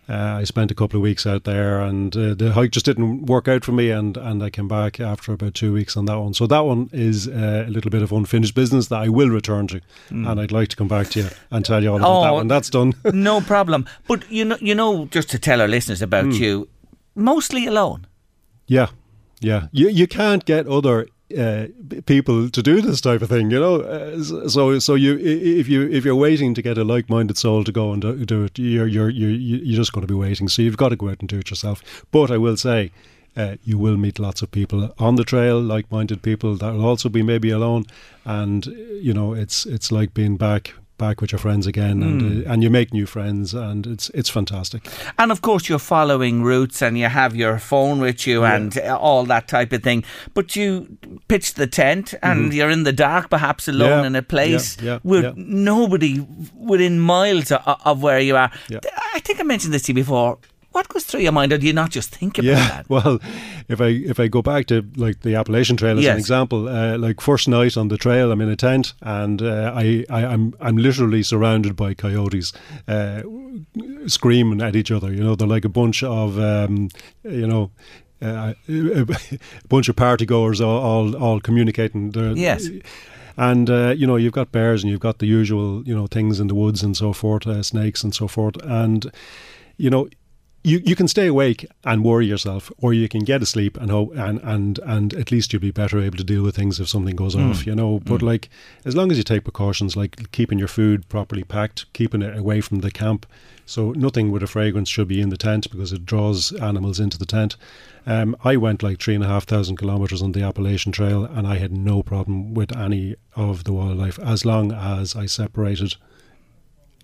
Uh, I spent a couple of weeks out there, and uh, the hike just didn't work out for me, and, and I came back after about two weeks on that one. So that one is uh, a little bit of unfinished business that I will return to, Mm. and I'd like to come back to you and tell you all about Oh, that one. That's done. no problem. But you know, you know, just to tell our listeners about Hmm. you, mostly alone. Yeah, yeah. You you can't get other uh, people to do this type of thing, you know. Uh, so so you if you if you're waiting to get a like-minded soul to go and do, do it, you're you're you're you're just going to be waiting. So you've got to go out and do it yourself. But I will say. Uh, you will meet lots of people on the trail, like-minded people that will also be maybe alone, and you know it's it's like being back back with your friends again, and Mm. uh, and you make new friends, and it's it's fantastic. And of course, you're following routes and you have your phone with you Yeah. and uh, all that type of thing. But you pitch the tent and Mhm. you're in the dark, perhaps alone Yeah, in a place yeah, yeah. nobody within miles of, of where you are. I think I mentioned this to you before. What goes through your mind, or do you not just think about yeah, that? well, if I if I go back to like the Appalachian Trail as Yes. an example, uh, like first night on the trail, I'm in a tent and uh, I, I I'm I'm literally surrounded by coyotes, uh, screaming at each other. You know, they're like a bunch of um, you know. Uh, a bunch of party goers all, all all communicating. They're- Yes. and uh, you know you've got bears and you've got the usual you know things in the woods and so forth, uh, snakes and so forth, and you know you, you can stay awake and worry yourself, or you can get asleep and hope and, and and at least you'll be better able to deal with things if something goes Mm. off, you know. But Mm. like as long as you take precautions, like keeping your food properly packed, keeping it away from the camp, so nothing with a fragrance should be in the tent because it draws animals into the tent. Um, I went like three and a half thousand kilometers on the Appalachian Trail, and I had no problem with any of the wildlife as long as I separated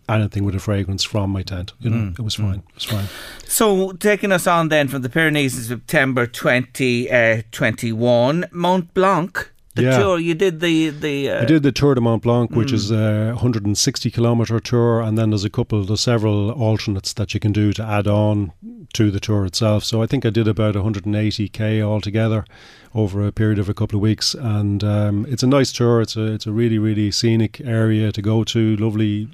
anything with a fragrance from my tent. You know, Mm, it was fine. It was fine. So, taking us on then from the Pyrenees in September 2021, Mont Blanc, the Yeah. tour, you did the. the uh, I did the Tour de Mont Blanc, which Mm. is a 160 kilometer tour, and then there's a couple, there's several alternates that you can do to add on to the tour itself. So I think I did about 180k altogether over a period of a couple of weeks, and um, it's a nice tour. It's a it's a really really scenic area to go to. Lovely,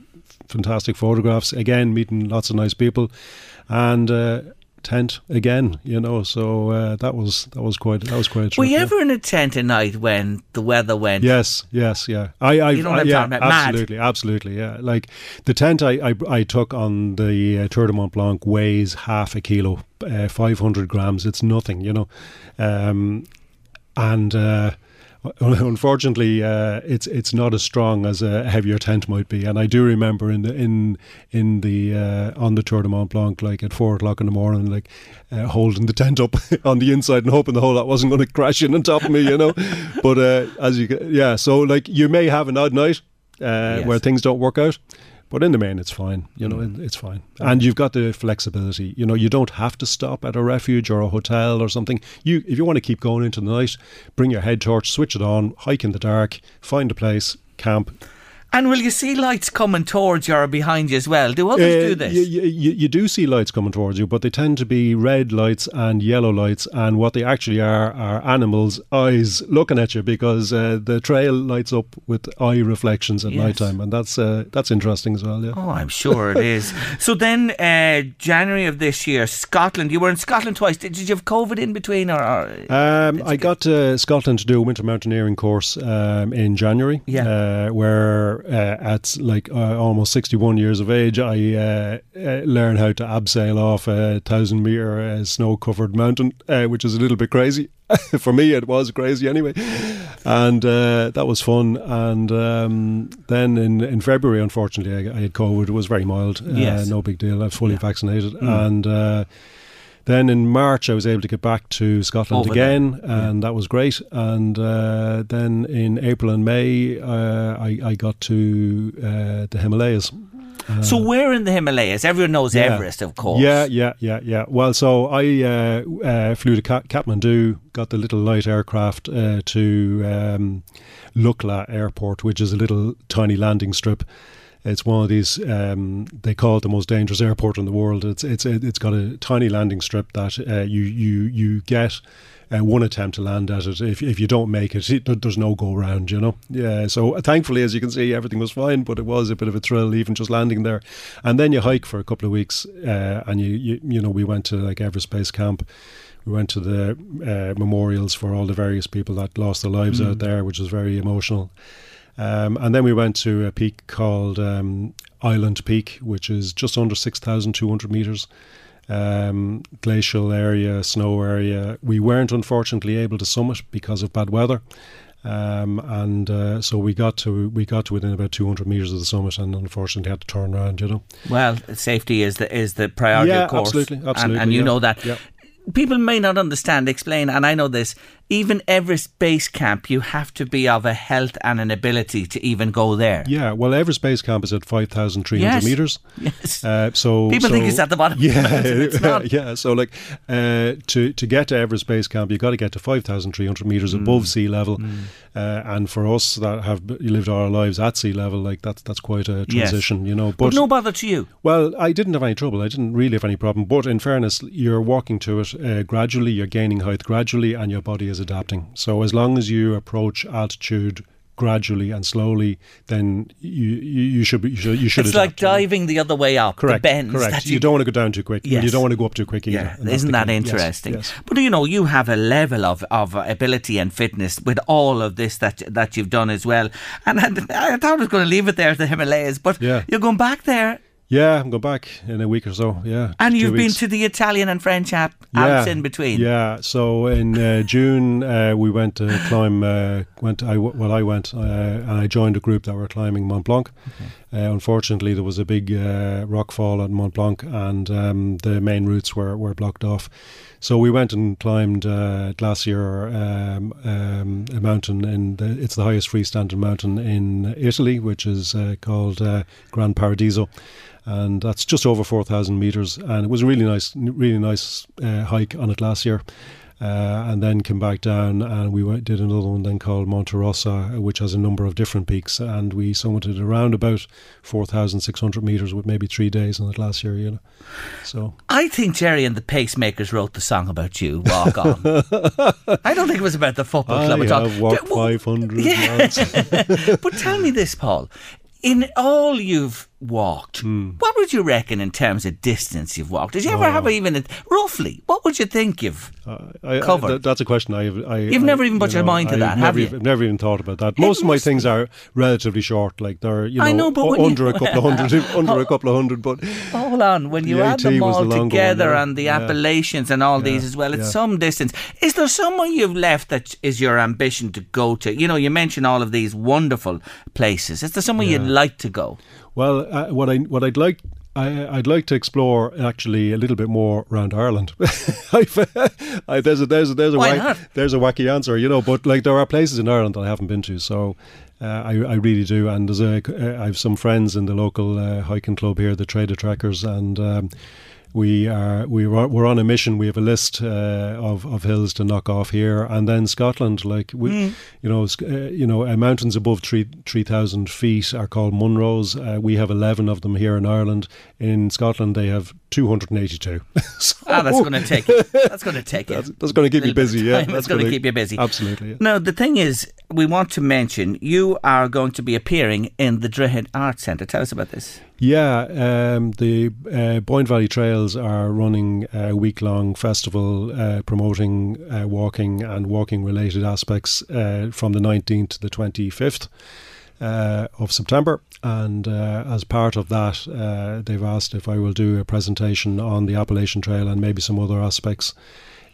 fantastic photographs. Again, meeting lots of nice people, and. Uh, tent again you know so uh, that was that was quite that was quite a Were trip, you yeah. ever in a tent at night when the weather went? Yes, yes, yeah. I, I, You know I- yeah, about, mad. absolutely, absolutely, yeah. Like the tent I, I, I took on the uh, Tour de Mont Blanc weighs half a kilo, uh, five hundred grams. It's nothing, you know, um, and. Unfortunately, uh, it's it's not as strong as a heavier tent might be, and I do remember in the in in the uh, on the Tour de Mont Blanc, like at four o'clock in the morning, like uh, holding the tent up on the inside and hoping the whole lot wasn't going to crash in on top of me, you know. but uh, as you yeah, so like you may have an odd night uh, where things don't work out. But in the main, it's fine. You know, it, it's fine. And you've got the flexibility. You know, you don't have to stop at a refuge or a hotel or something. You, if you want to keep going into the night, bring your head torch, switch it on, hike in the dark, find a place, camp. And will you see lights coming towards you or behind you as well? Do others Uh, do this? You, you, you do see lights coming towards you, but they tend to be red lights and yellow lights, and what they actually are are animals' eyes looking at you because uh, the trail lights up with eye reflections at Yes. night time, and that's uh, that's interesting as well. Yeah. Oh, I'm sure it is. So then, uh, January of this year, Scotland. You were in Scotland twice. Did, did you have COVID in between, or, or Um, I got to Scotland to do a winter mountaineering course um, in January. Yeah. Uh, where uh, at like uh, almost 61 years of age, I uh, uh, learned how to abseil off a thousand meter uh, snow covered mountain, uh, which is a little bit crazy. For me, it was crazy anyway. And uh, that was fun. And um, then in, in February, unfortunately, I, I had COVID. It was very mild. Uh, Yes. No big deal. I was fully vaccinated. Mm. And uh, then in March, I was able to get back to Scotland Over again, and that was great. And uh, then in April and May, uh, I, I got to uh, the Himalayas. so where in the Himalayas? Everyone knows Yeah. Everest, of course. Yeah, yeah, yeah, yeah. Well, so I uh, uh, flew to Ka- Kathmandu, got the little light aircraft uh, to um, Lukla Airport, which is a little tiny landing strip. It's one of these. Um, they call it the most dangerous airport in the world. It's it's it's got a tiny landing strip that uh, you you you get. Uh, one attempt to land at it. If, if you don't make it, it, there's no go round, you know. Yeah. So thankfully, as you can see, everything was fine, but it was a bit of a thrill even just landing there. And then you hike for a couple of weeks, uh, and you, you you know we went to like Everest Base Camp. We went to the uh, memorials for all the various people that lost their lives out there, which was very emotional. Um, and then we went to a peak called um, Island Peak, which is just under 6,200 meters. Um, glacial area, snow area. We weren't unfortunately able to summit because of bad weather. Um, and uh, so we got to we got to within about 200 meters of the summit, and unfortunately had to turn around. You know, Well, safety is the is the priority, Yeah, of course. absolutely, And- absolutely, And, you yeah, know that. yeah. People may not understand, explain, and I know this. Even Everest Base Camp, you have to be of a health and an ability to even go there. yeah. Well, Everest Base Camp is at 5,300 Yes. meters. Yes. Uh, so People so- think it's at the bottom of the Yeah, it's yeah. So like uh, to to get to Everest Base Camp, you've got to get to five thousand three hundred meters Mm. above sea level, uh, and for us that have lived our lives at sea level, like that's that's quite a Yes. transition, you know. but, no bother to you. well, I didn't have any trouble. I didn't really have any problem. But in fairness, you're walking to it uh, gradually. You're gaining height gradually, and your body is adapting. So as long as you approach altitude gradually and slowly, then you you, should be, you should you should. It's like adapt, you know. diving the other way up. Correct. The bends correct. You, you, don't want to go down too quick. and Yes. You don't want to go up too quick either. Yeah, isn't that key. Yes, interesting? yes. But you know, you have a level of, of ability and fitness with all of this that that you've done as well. And I, I thought I was going to leave it there at the Himalayas, but Yeah. you're going back there, Yeah, I'm going back in a week or so. Yeah, and you've been weeks. to the Italian and French Alp, Alps in between. Yeah, so in uh, June uh, we went to climb. Uh, went I well I went uh, and I joined a group that were climbing Mont Blanc. Uh, unfortunately, there was a big uh, rock fall at Mont Blanc, and um, the main routes were, were blocked off. So we went and climbed uh, Glacier, um, um, a mountain in the, it's the highest freestanding mountain in Italy, which is uh, called uh, Gran Paradiso and that's just over 4,000 meters. And it was a really nice, really nice uh, hike on it last year. Uh, and then came back down, and we went, did another one then called Monte Rosa, uh, which has a number of different peaks, and we summited around about 4,600 meters with maybe three days on it last year. You know, so I think Gerry and the Pacemakers wrote the song about you. Walk on. I don't think it was about the football I club at all. have walked D- w- 500 Yeah. but tell me this, Paul. In all you've walked, Hmm. what would you reckon in terms of distance you've walked? Did you ever Oh. have even a, roughly? What would you think you've? I, I, Covered. th- that's a question I have. I, You've I- never even put you your mind to that, never, have you? never even thought about that. Most of my things are relatively short, like they're you know, I know, but u- when you- under a couple of hundred, under a couple of hundred. But Hold on, when you add them AT was all the one, together yeah. and the Yeah. Appalachians and all these as well, it's yeah. some distance. Is there somewhere you've left that is your ambition to go to? You know, you mentioned all of these wonderful places. Is there somewhere you'd like to go? Well, uh, what I what I'd like. I, I'd like to explore actually a little bit more around Ireland. I've, there's a there's a, there's a Why wack- not? there's a wacky answer, you know. But like there are places in Ireland that I haven't been to, so uh, I I really do. And there's a uh, I have some friends in the local uh, hiking club here, the Trader Trackers, and um, we are we were, we're on a mission. We have a list uh, of of hills to knock off here, and then Scotland, like we, Hmm. you know, uh, you know, uh, mountains above three three thousand feet are called Munros. Uh, we have eleven of them here in Ireland. In Scotland, they have two hundred and eighty-two. so Ah, that's going to take you. That's going to take you. that's, that's going to keep you Little bit of busy. Yeah, time. that's going to keep you busy. Absolutely. Yeah. Now, the thing is, we want to mention you are going to be appearing in the Drogheda Arts Centre. Tell us about this. Yeah, um, the uh, Boyne Valley Trails are running a week long festival uh, promoting uh, walking and walking related aspects uh, from the 19th to the 25th. Uh, of September, and uh, as part of that, they've asked if I will do a presentation on the Appalachian Trail and maybe some other aspects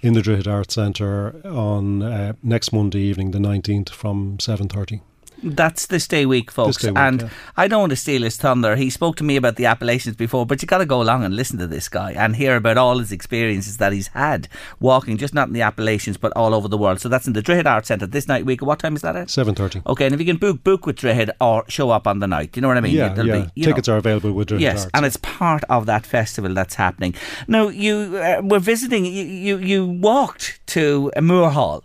in the Drogheda Arts Centre on next Monday evening, the 19th, from 7:30. That's this day week, folks. Day week, and yeah. I don't want to steal his thunder. He spoke to me about the Appalachians before, but you got to go along and listen to this guy and hear about all his experiences that he's had walking, just not in the Appalachians, but all over the world. So that's in the Drogheda Arts Centre this night week. What time is that at? Seven thirty. Okay, and if you can book, book with Drogheda or show up on the night, you know what I mean? Yeah, It'll yeah. be- Tickets know. are available with Drogheda Yes, Arts. and it's part of that festival that's happening. Now, you uh, were visiting, you, you, you walked to a Moor Hall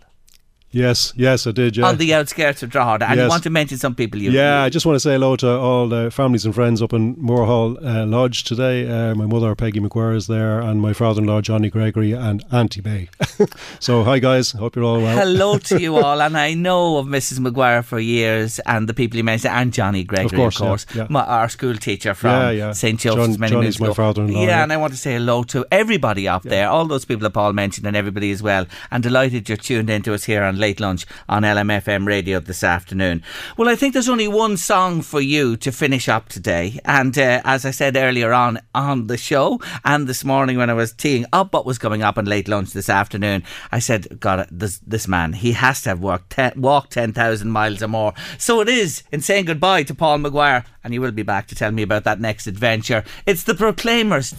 Yes, yes, I did. Yeah. on the outskirts of Drogheda, and you Yes. want to mention some people you. yeah, I just want to say hello to all the families and friends up in Moorhall uh, Lodge today. Uh, my mother, Peggy McGuire, is there, and my father in law, Johnny Gregory, and Auntie Bay. so, hi, guys. Hope you're all well. Hello to you all, and I know of Mrs. McGuire for years, and the people you mentioned, and Johnny Gregory, course, of course, yeah, yeah. My, our school teacher from Yeah, yeah. St Joseph's John- many Johnny's my father-in-law, Yeah, yeah. and I want to say hello to everybody out there, all those people that Paul mentioned, and everybody as well. And delighted you're tuned into us here on Late Lunch on LMFM Radio this afternoon. Well, I think there's only one song for you to finish up today, and uh, as I said earlier on on the show, and this morning when I was teeing up what was coming up on Late Lunch this afternoon, I said, God, this this man, he has to have worked ten, walked ten thousand miles or more. So it is in saying goodbye to Paul McGuire, and you will be back to tell me about that next adventure. It's the Proclaimers.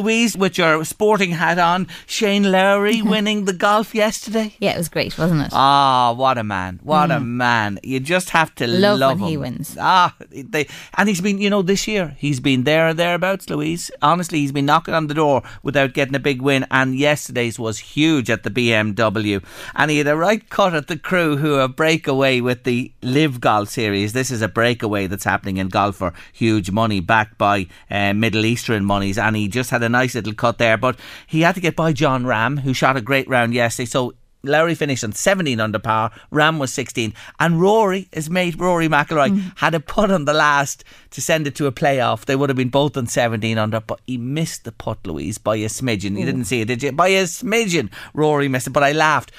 Louise, with your sporting hat on, Shane Lowry winning the golf yesterday. Yeah, it was great, wasn't it? Ah, what a man! What a man! You just have to Mm. Love love, when he wins. Ah, they and he's been, you know, this year he's been there or thereabouts. Louise, honestly, he's been knocking on the door without getting a big win. And yesterday's was huge at the BMW, and he had a right cut at the crew who are breakaway with the LIV Golf Series. This is a breakaway that's happening in golf for huge money, backed by uh, Middle Eastern monies, and he just had a nice little cut there. But he had to get by Jon Rahm, who shot a great round yesterday. So Lowry finished on 17 under par. Ram was 16. And Rory, his mate Rory McIlroy, mm. had a putt on the last to send it to a playoff. They would have been both on 17 under, but he missed the putt, Louise, by a smidgen. You didn't see it, did you? By a smidgen, Rory missed it. But I laughed.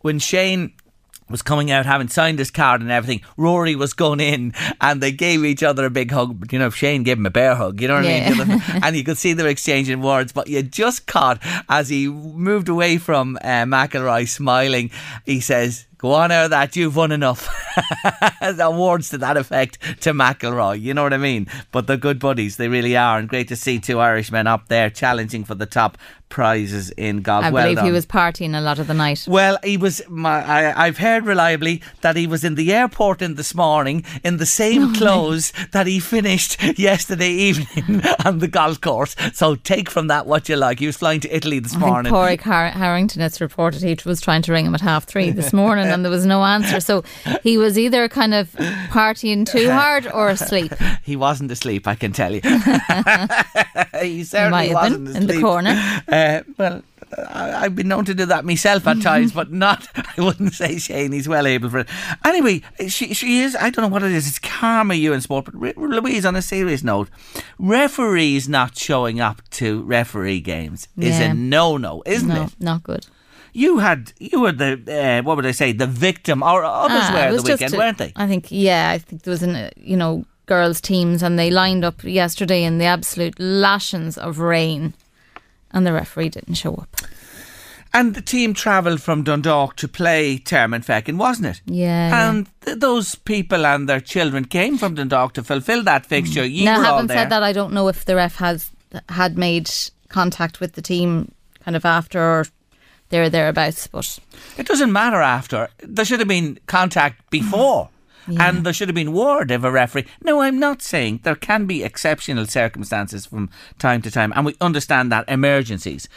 When Shane was coming out having signed his card and everything. Rory was going in and they gave each other a big hug. You know, Shane gave him a bear hug, you know what I mean? and you could see them exchanging words, but you just caught as he moved away from uh, McIlroy smiling, he says, Go on out of that, you've won enough. Awards to that effect to McIlroy, you know what I mean? But they're good buddies, they really are. And great to see two Irishmen up there challenging for the top prizes in golf. I well believe he was partying a lot of the night. Well, he was. My, I, I've heard reliably that he was in the airport in this morning in the same oh, clothes that he finished yesterday evening on the golf course. So take from that what you like. He was flying to Italy this I morning. Har- Harrington, it's reported he was trying to ring him at half three this morning and there was no answer. So he was either kind of partying too hard or asleep. He wasn't asleep, I can tell you. he certainly wasn't been in the corner. Uh, well, I've been known to do that myself at times, but not. I wouldn't say Shane. He's well able for it. Anyway, she she is. I don't know what it is. It's karma, you in sport. But Louise, on a serious note, referees not showing up to referee games is Yeah. a no no, isn't no, it? not good. You had you were the uh, what would I say the victim, or others Ah, were the weekend, a- weren't they? I think, yeah, I think there was an, uh, you know, girls' teams and they lined up yesterday in the absolute lashings of rain and the referee didn't show up. And the team travelled from Dundalk to play Term Feckin, wasn't it? Yeah. And th- those people and their children came from Dundalk to fulfil that fixture. You now, having said that, I don't know if the ref has had made contact with the team kind of after or there or thereabouts, but It doesn't matter after. There should have been contact before. Mm. And there should have been word of a referee. No, I'm not saying there can be exceptional circumstances from time to time, and we understand that emergencies.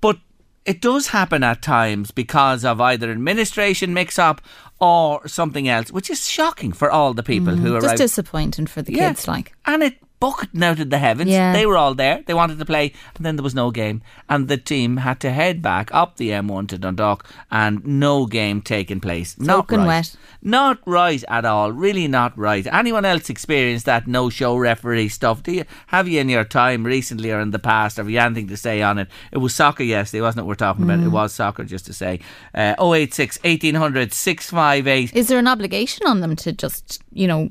But it does happen at times because of either administration mix up or something else, which is shocking for all the people mm, who are Just disappointing for the Yeah. kids, like. and it bucketing out of the heavens. Yeah. They were all there. They wanted to play, and then there was no game, and the team had to head back up the M1 to Dundalk, and no game taking place. not right. wet. Not right at all. Really not right. Anyone else experienced that no-show referee stuff? Do you have you in your time recently or in the past? Have you anything to say on it? It was soccer yesterday, wasn't it? We're talking about Mm. it was soccer, just to say. Uh, 086 1800 658. Is there an obligation on them to just, you know,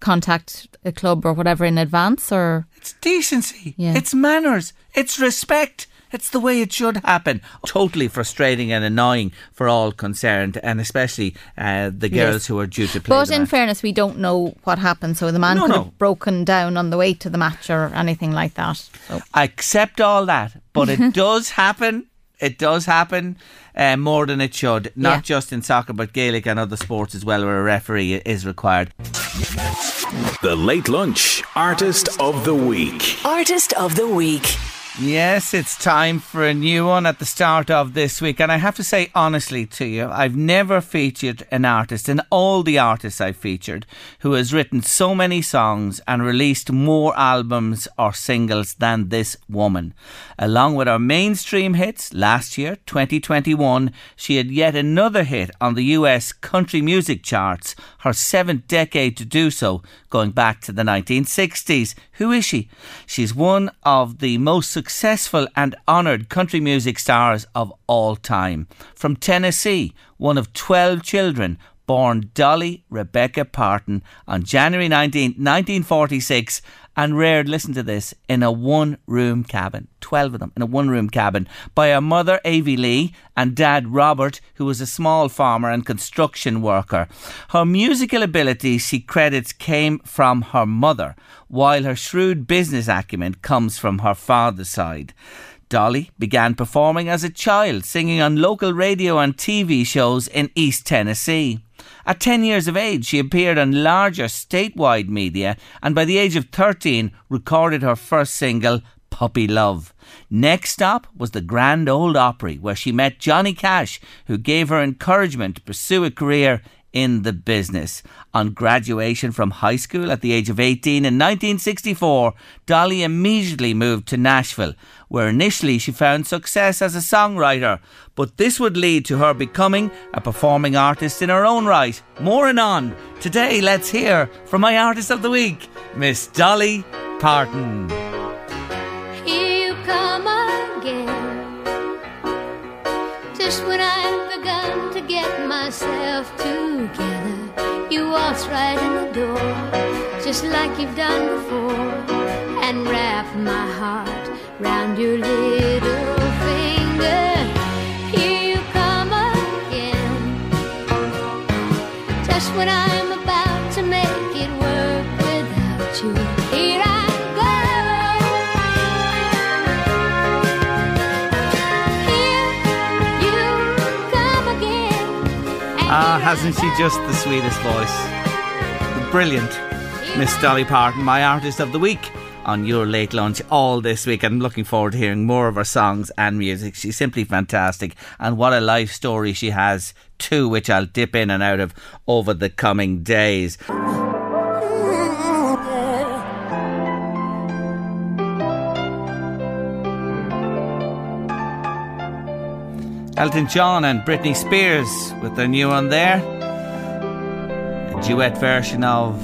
contact a club or whatever in advance or It's decency. Yeah. It's manners. It's respect. It's the way it should happen. Totally frustrating and annoying for all concerned, and especially uh, the girls Yes. who are due to play. But the in match. fairness, we don't know what happened. So the man No, could no. have broken down on the way to the match or anything like that. So I accept all that, but it does happen. It does happen uh, more than it should, not Yeah. just in soccer, but Gaelic and other sports as well, where a referee is required. The Late Lunch Artist of the Week. Artist of the Week. Yes, it's time for a new one at the start of this week. And I have to say honestly to you, I've never featured an artist in all the artists I've featured who has written so many songs and released more albums or singles than this woman. Along with her mainstream hits, last year, 2021, she had yet another hit on the US country music charts, her seventh decade to do so, going back to the 1960s. Who is she? She's one of the most successful and honoured country music stars of all time. From Tennessee, one of 12 children, born Dolly Rebecca Parton on January 19, 1946 and reared, listen to this, in a one room cabin. 12 of them in a one room cabin by her mother, Avie Lee, and dad, Robert, who was a small farmer and construction worker. Her musical ability, she credits, came from her mother, while her shrewd business acumen comes from her father's side. Dolly began performing as a child, singing on local radio and TV shows in East Tennessee. At 10 years of age, she appeared on larger statewide media and by the age of 13 recorded her first single, Puppy Love. Next stop was the Grand Ole Opry, where she met Johnny Cash, who gave her encouragement to pursue a career in the business. On graduation from high school at the age of 18 in 1964, Dolly immediately moved to Nashville, where initially she found success as a songwriter, but this would lead to her becoming a performing artist in her own right. More and on. Today, let's hear from my artist of the week, Miss Dolly Parton. Here you come again. Just when I've begun to get myself you waltz right in the door, just like you've done before, and wrap my heart round your little finger. Here you come again. Just when I'm Ah, hasn't she just the sweetest voice? The brilliant Miss Dolly Parton, my artist of the week on your late lunch all this week. I'm looking forward to hearing more of her songs and music. She's simply fantastic, and what a life story she has too, which I'll dip in and out of over the coming days. Elton John and Britney Spears with their new one there. A duet version of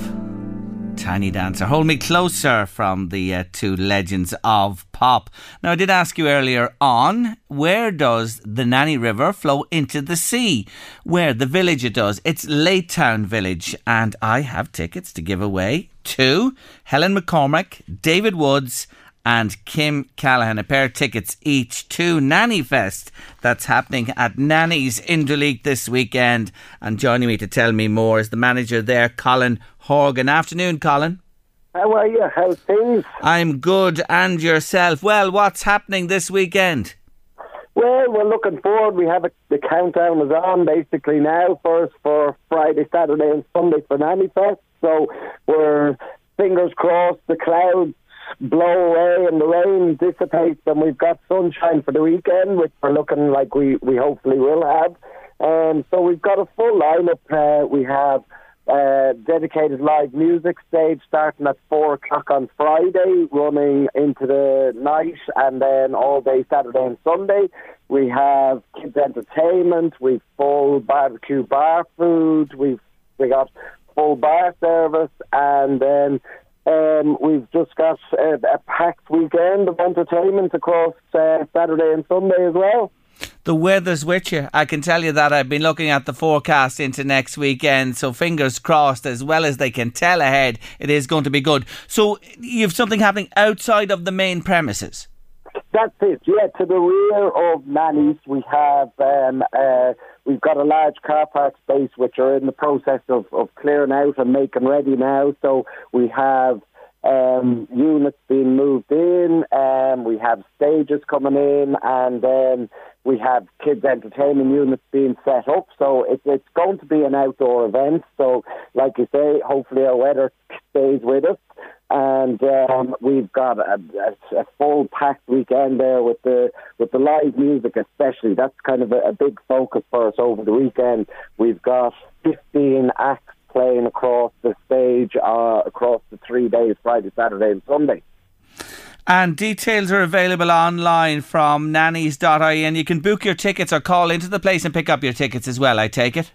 Tiny Dancer. Hold Me Closer from the uh, two legends of pop. Now, I did ask you earlier on where does the Nanny River flow into the sea? Where the village it does. It's Laytown Village, and I have tickets to give away to Helen McCormack, David Woods, and Kim Callahan. A pair of tickets each to Nanny Fest. That's happening at Nanny's in this weekend. And joining me to tell me more is the manager there, Colin Horgan. Afternoon, Colin. How are you? How's things? I'm good, and yourself. Well, what's happening this weekend? Well, we're looking forward. We have a, the countdown is on basically now for us for Friday, Saturday, and Sunday for Nanny Fest. So we're fingers crossed the clouds blow away and the rain dissipates and we've got sunshine for the weekend, which we're looking like we, we hopefully will have. Um, so we've got a full lineup. Uh, we have uh, dedicated live music stage starting at four o'clock on Friday, running into the night, and then all day Saturday and Sunday. We have kids entertainment. We've full barbecue bar food. We've we got full bar service, and then um, we've just got a, a packed weekend of entertainment across uh, Saturday and Sunday as well. The weather's with you. I can tell you that I've been looking at the forecast into next weekend, so fingers crossed, as well as they can tell ahead, it is going to be good. So you've something happening outside of the main premises. That's it. Yeah, to the rear of Nanny's, we have um, uh, we've got a large car park space which are in the process of, of clearing out and making ready now. So we have um, units being moved in, um, we have stages coming in, and then we have kids' entertainment units being set up. So it, it's going to be an outdoor event. So, like you say, hopefully our weather stays with us. And um, we've got a, a, a full packed weekend there with the with the live music, especially. That's kind of a, a big focus for us over the weekend. We've got 15 acts playing across the stage uh, across the three days Friday, Saturday, and Sunday. And details are available online from nannies.ie, and you can book your tickets or call into the place and pick up your tickets as well, I take it.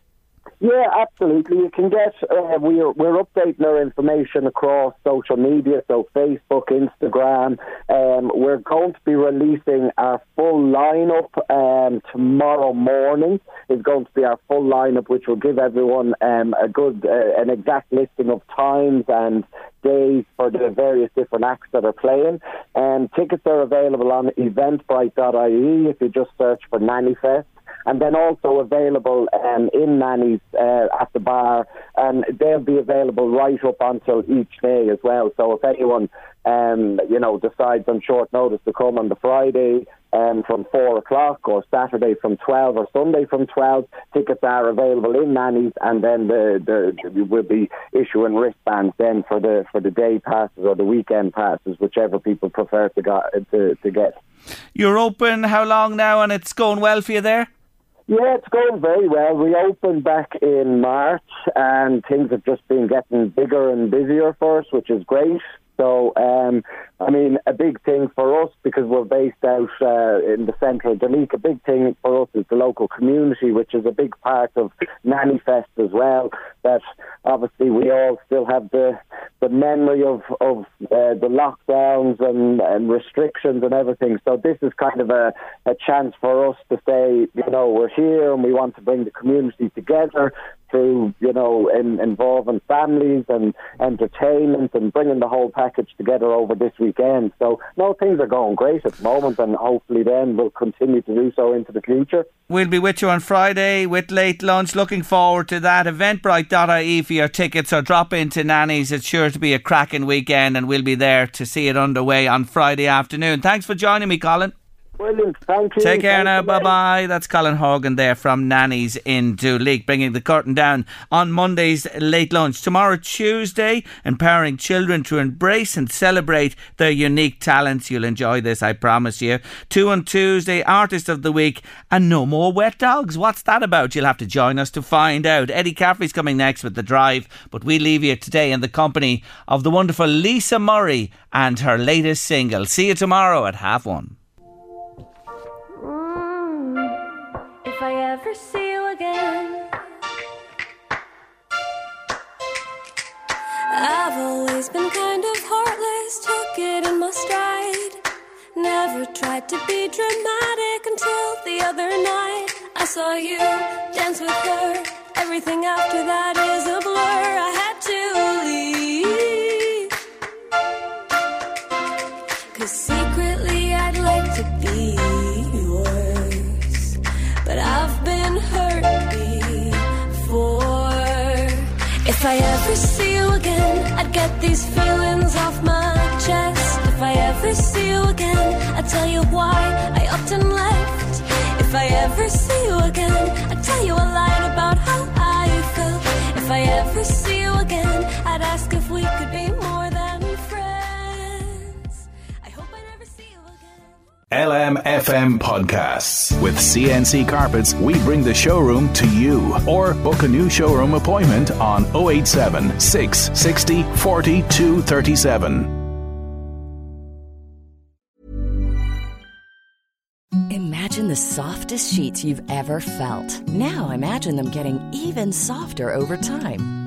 Yeah, absolutely. You can get uh, we're we're updating our information across social media, so Facebook, Instagram. Um, we're going to be releasing our full lineup um, tomorrow morning. Is going to be our full lineup, which will give everyone um, a good uh, an exact listing of times and days for the various different acts that are playing. Um, tickets are available on eventbrite.ie if you just search for Nanny Fest and then also available um, in nannies uh, at the bar, and they'll be available right up until each day as well. So if anyone, um, you know, decides on short notice to come on the Friday um, from four o'clock, or Saturday from twelve, or Sunday from twelve, tickets are available in nannies, and then the, the, the we'll be issuing wristbands then for the for the day passes or the weekend passes, whichever people prefer to, go, to, to get. You're open how long now, and it's going well for you there? Yeah, it's going very well. We opened back in March, and things have just been getting bigger and busier for us, which is great. So, um, I mean, a big thing for us because we're based out uh, in the centre of Duleek. A big thing for us is the local community, which is a big part of Nanny Fest as well. That obviously we all still have the the memory of of uh, the lockdowns and, and restrictions and everything. So this is kind of a, a chance for us to say, you know, we're here and we want to bring the community together through, you know, in, involving families and entertainment and bringing the whole package together over this weekend. So, no, things are going great at the moment, and hopefully then we'll continue to do so into the future. We'll be with you on Friday with late lunch. Looking forward to that. Eventbrite.ie for your tickets or drop into Nanny's. It's sure to be a cracking weekend, and we'll be there to see it underway on Friday afternoon. Thanks for joining me, Colin. Brilliant. Thank you. Take care Thanks now. Bye bye. That's Colin Hogan there from Nannies in Duleek, bringing the curtain down on Monday's late lunch. Tomorrow, Tuesday, empowering children to embrace and celebrate their unique talents. You'll enjoy this, I promise you. Two on Tuesday, Artist of the Week, and no more wet dogs. What's that about? You'll have to join us to find out. Eddie Caffrey's coming next with The Drive, but we leave you today in the company of the wonderful Lisa Murray and her latest single. See you tomorrow at half one. Been kind of heartless, took it in my stride. Never tried to be dramatic until the other night. I saw you dance with her. Everything after that is a blur. I had to leave. Cause secretly I'd like to be yours. But I've been hurt before. If I ever see I'd get these feelings off my chest. If I ever see you again, I'd tell you why I and left. If I ever see you again, I'd tell you a line about how I felt. If I ever see you again, I'd ask if we could be more LMFM Podcasts. With CNC Carpets, we bring the showroom to you. Or book a new showroom appointment on 087 660 4237. Imagine the softest sheets you've ever felt. Now imagine them getting even softer over time.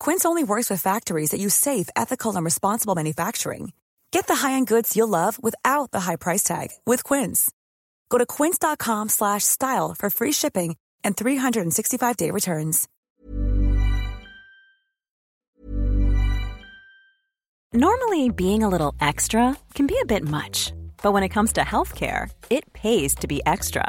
Quince only works with factories that use safe, ethical, and responsible manufacturing. Get the high-end goods you'll love without the high price tag with Quince. Go to quince.com slash style for free shipping and 365-day returns. Normally, being a little extra can be a bit much, but when it comes to healthcare, it pays to be extra.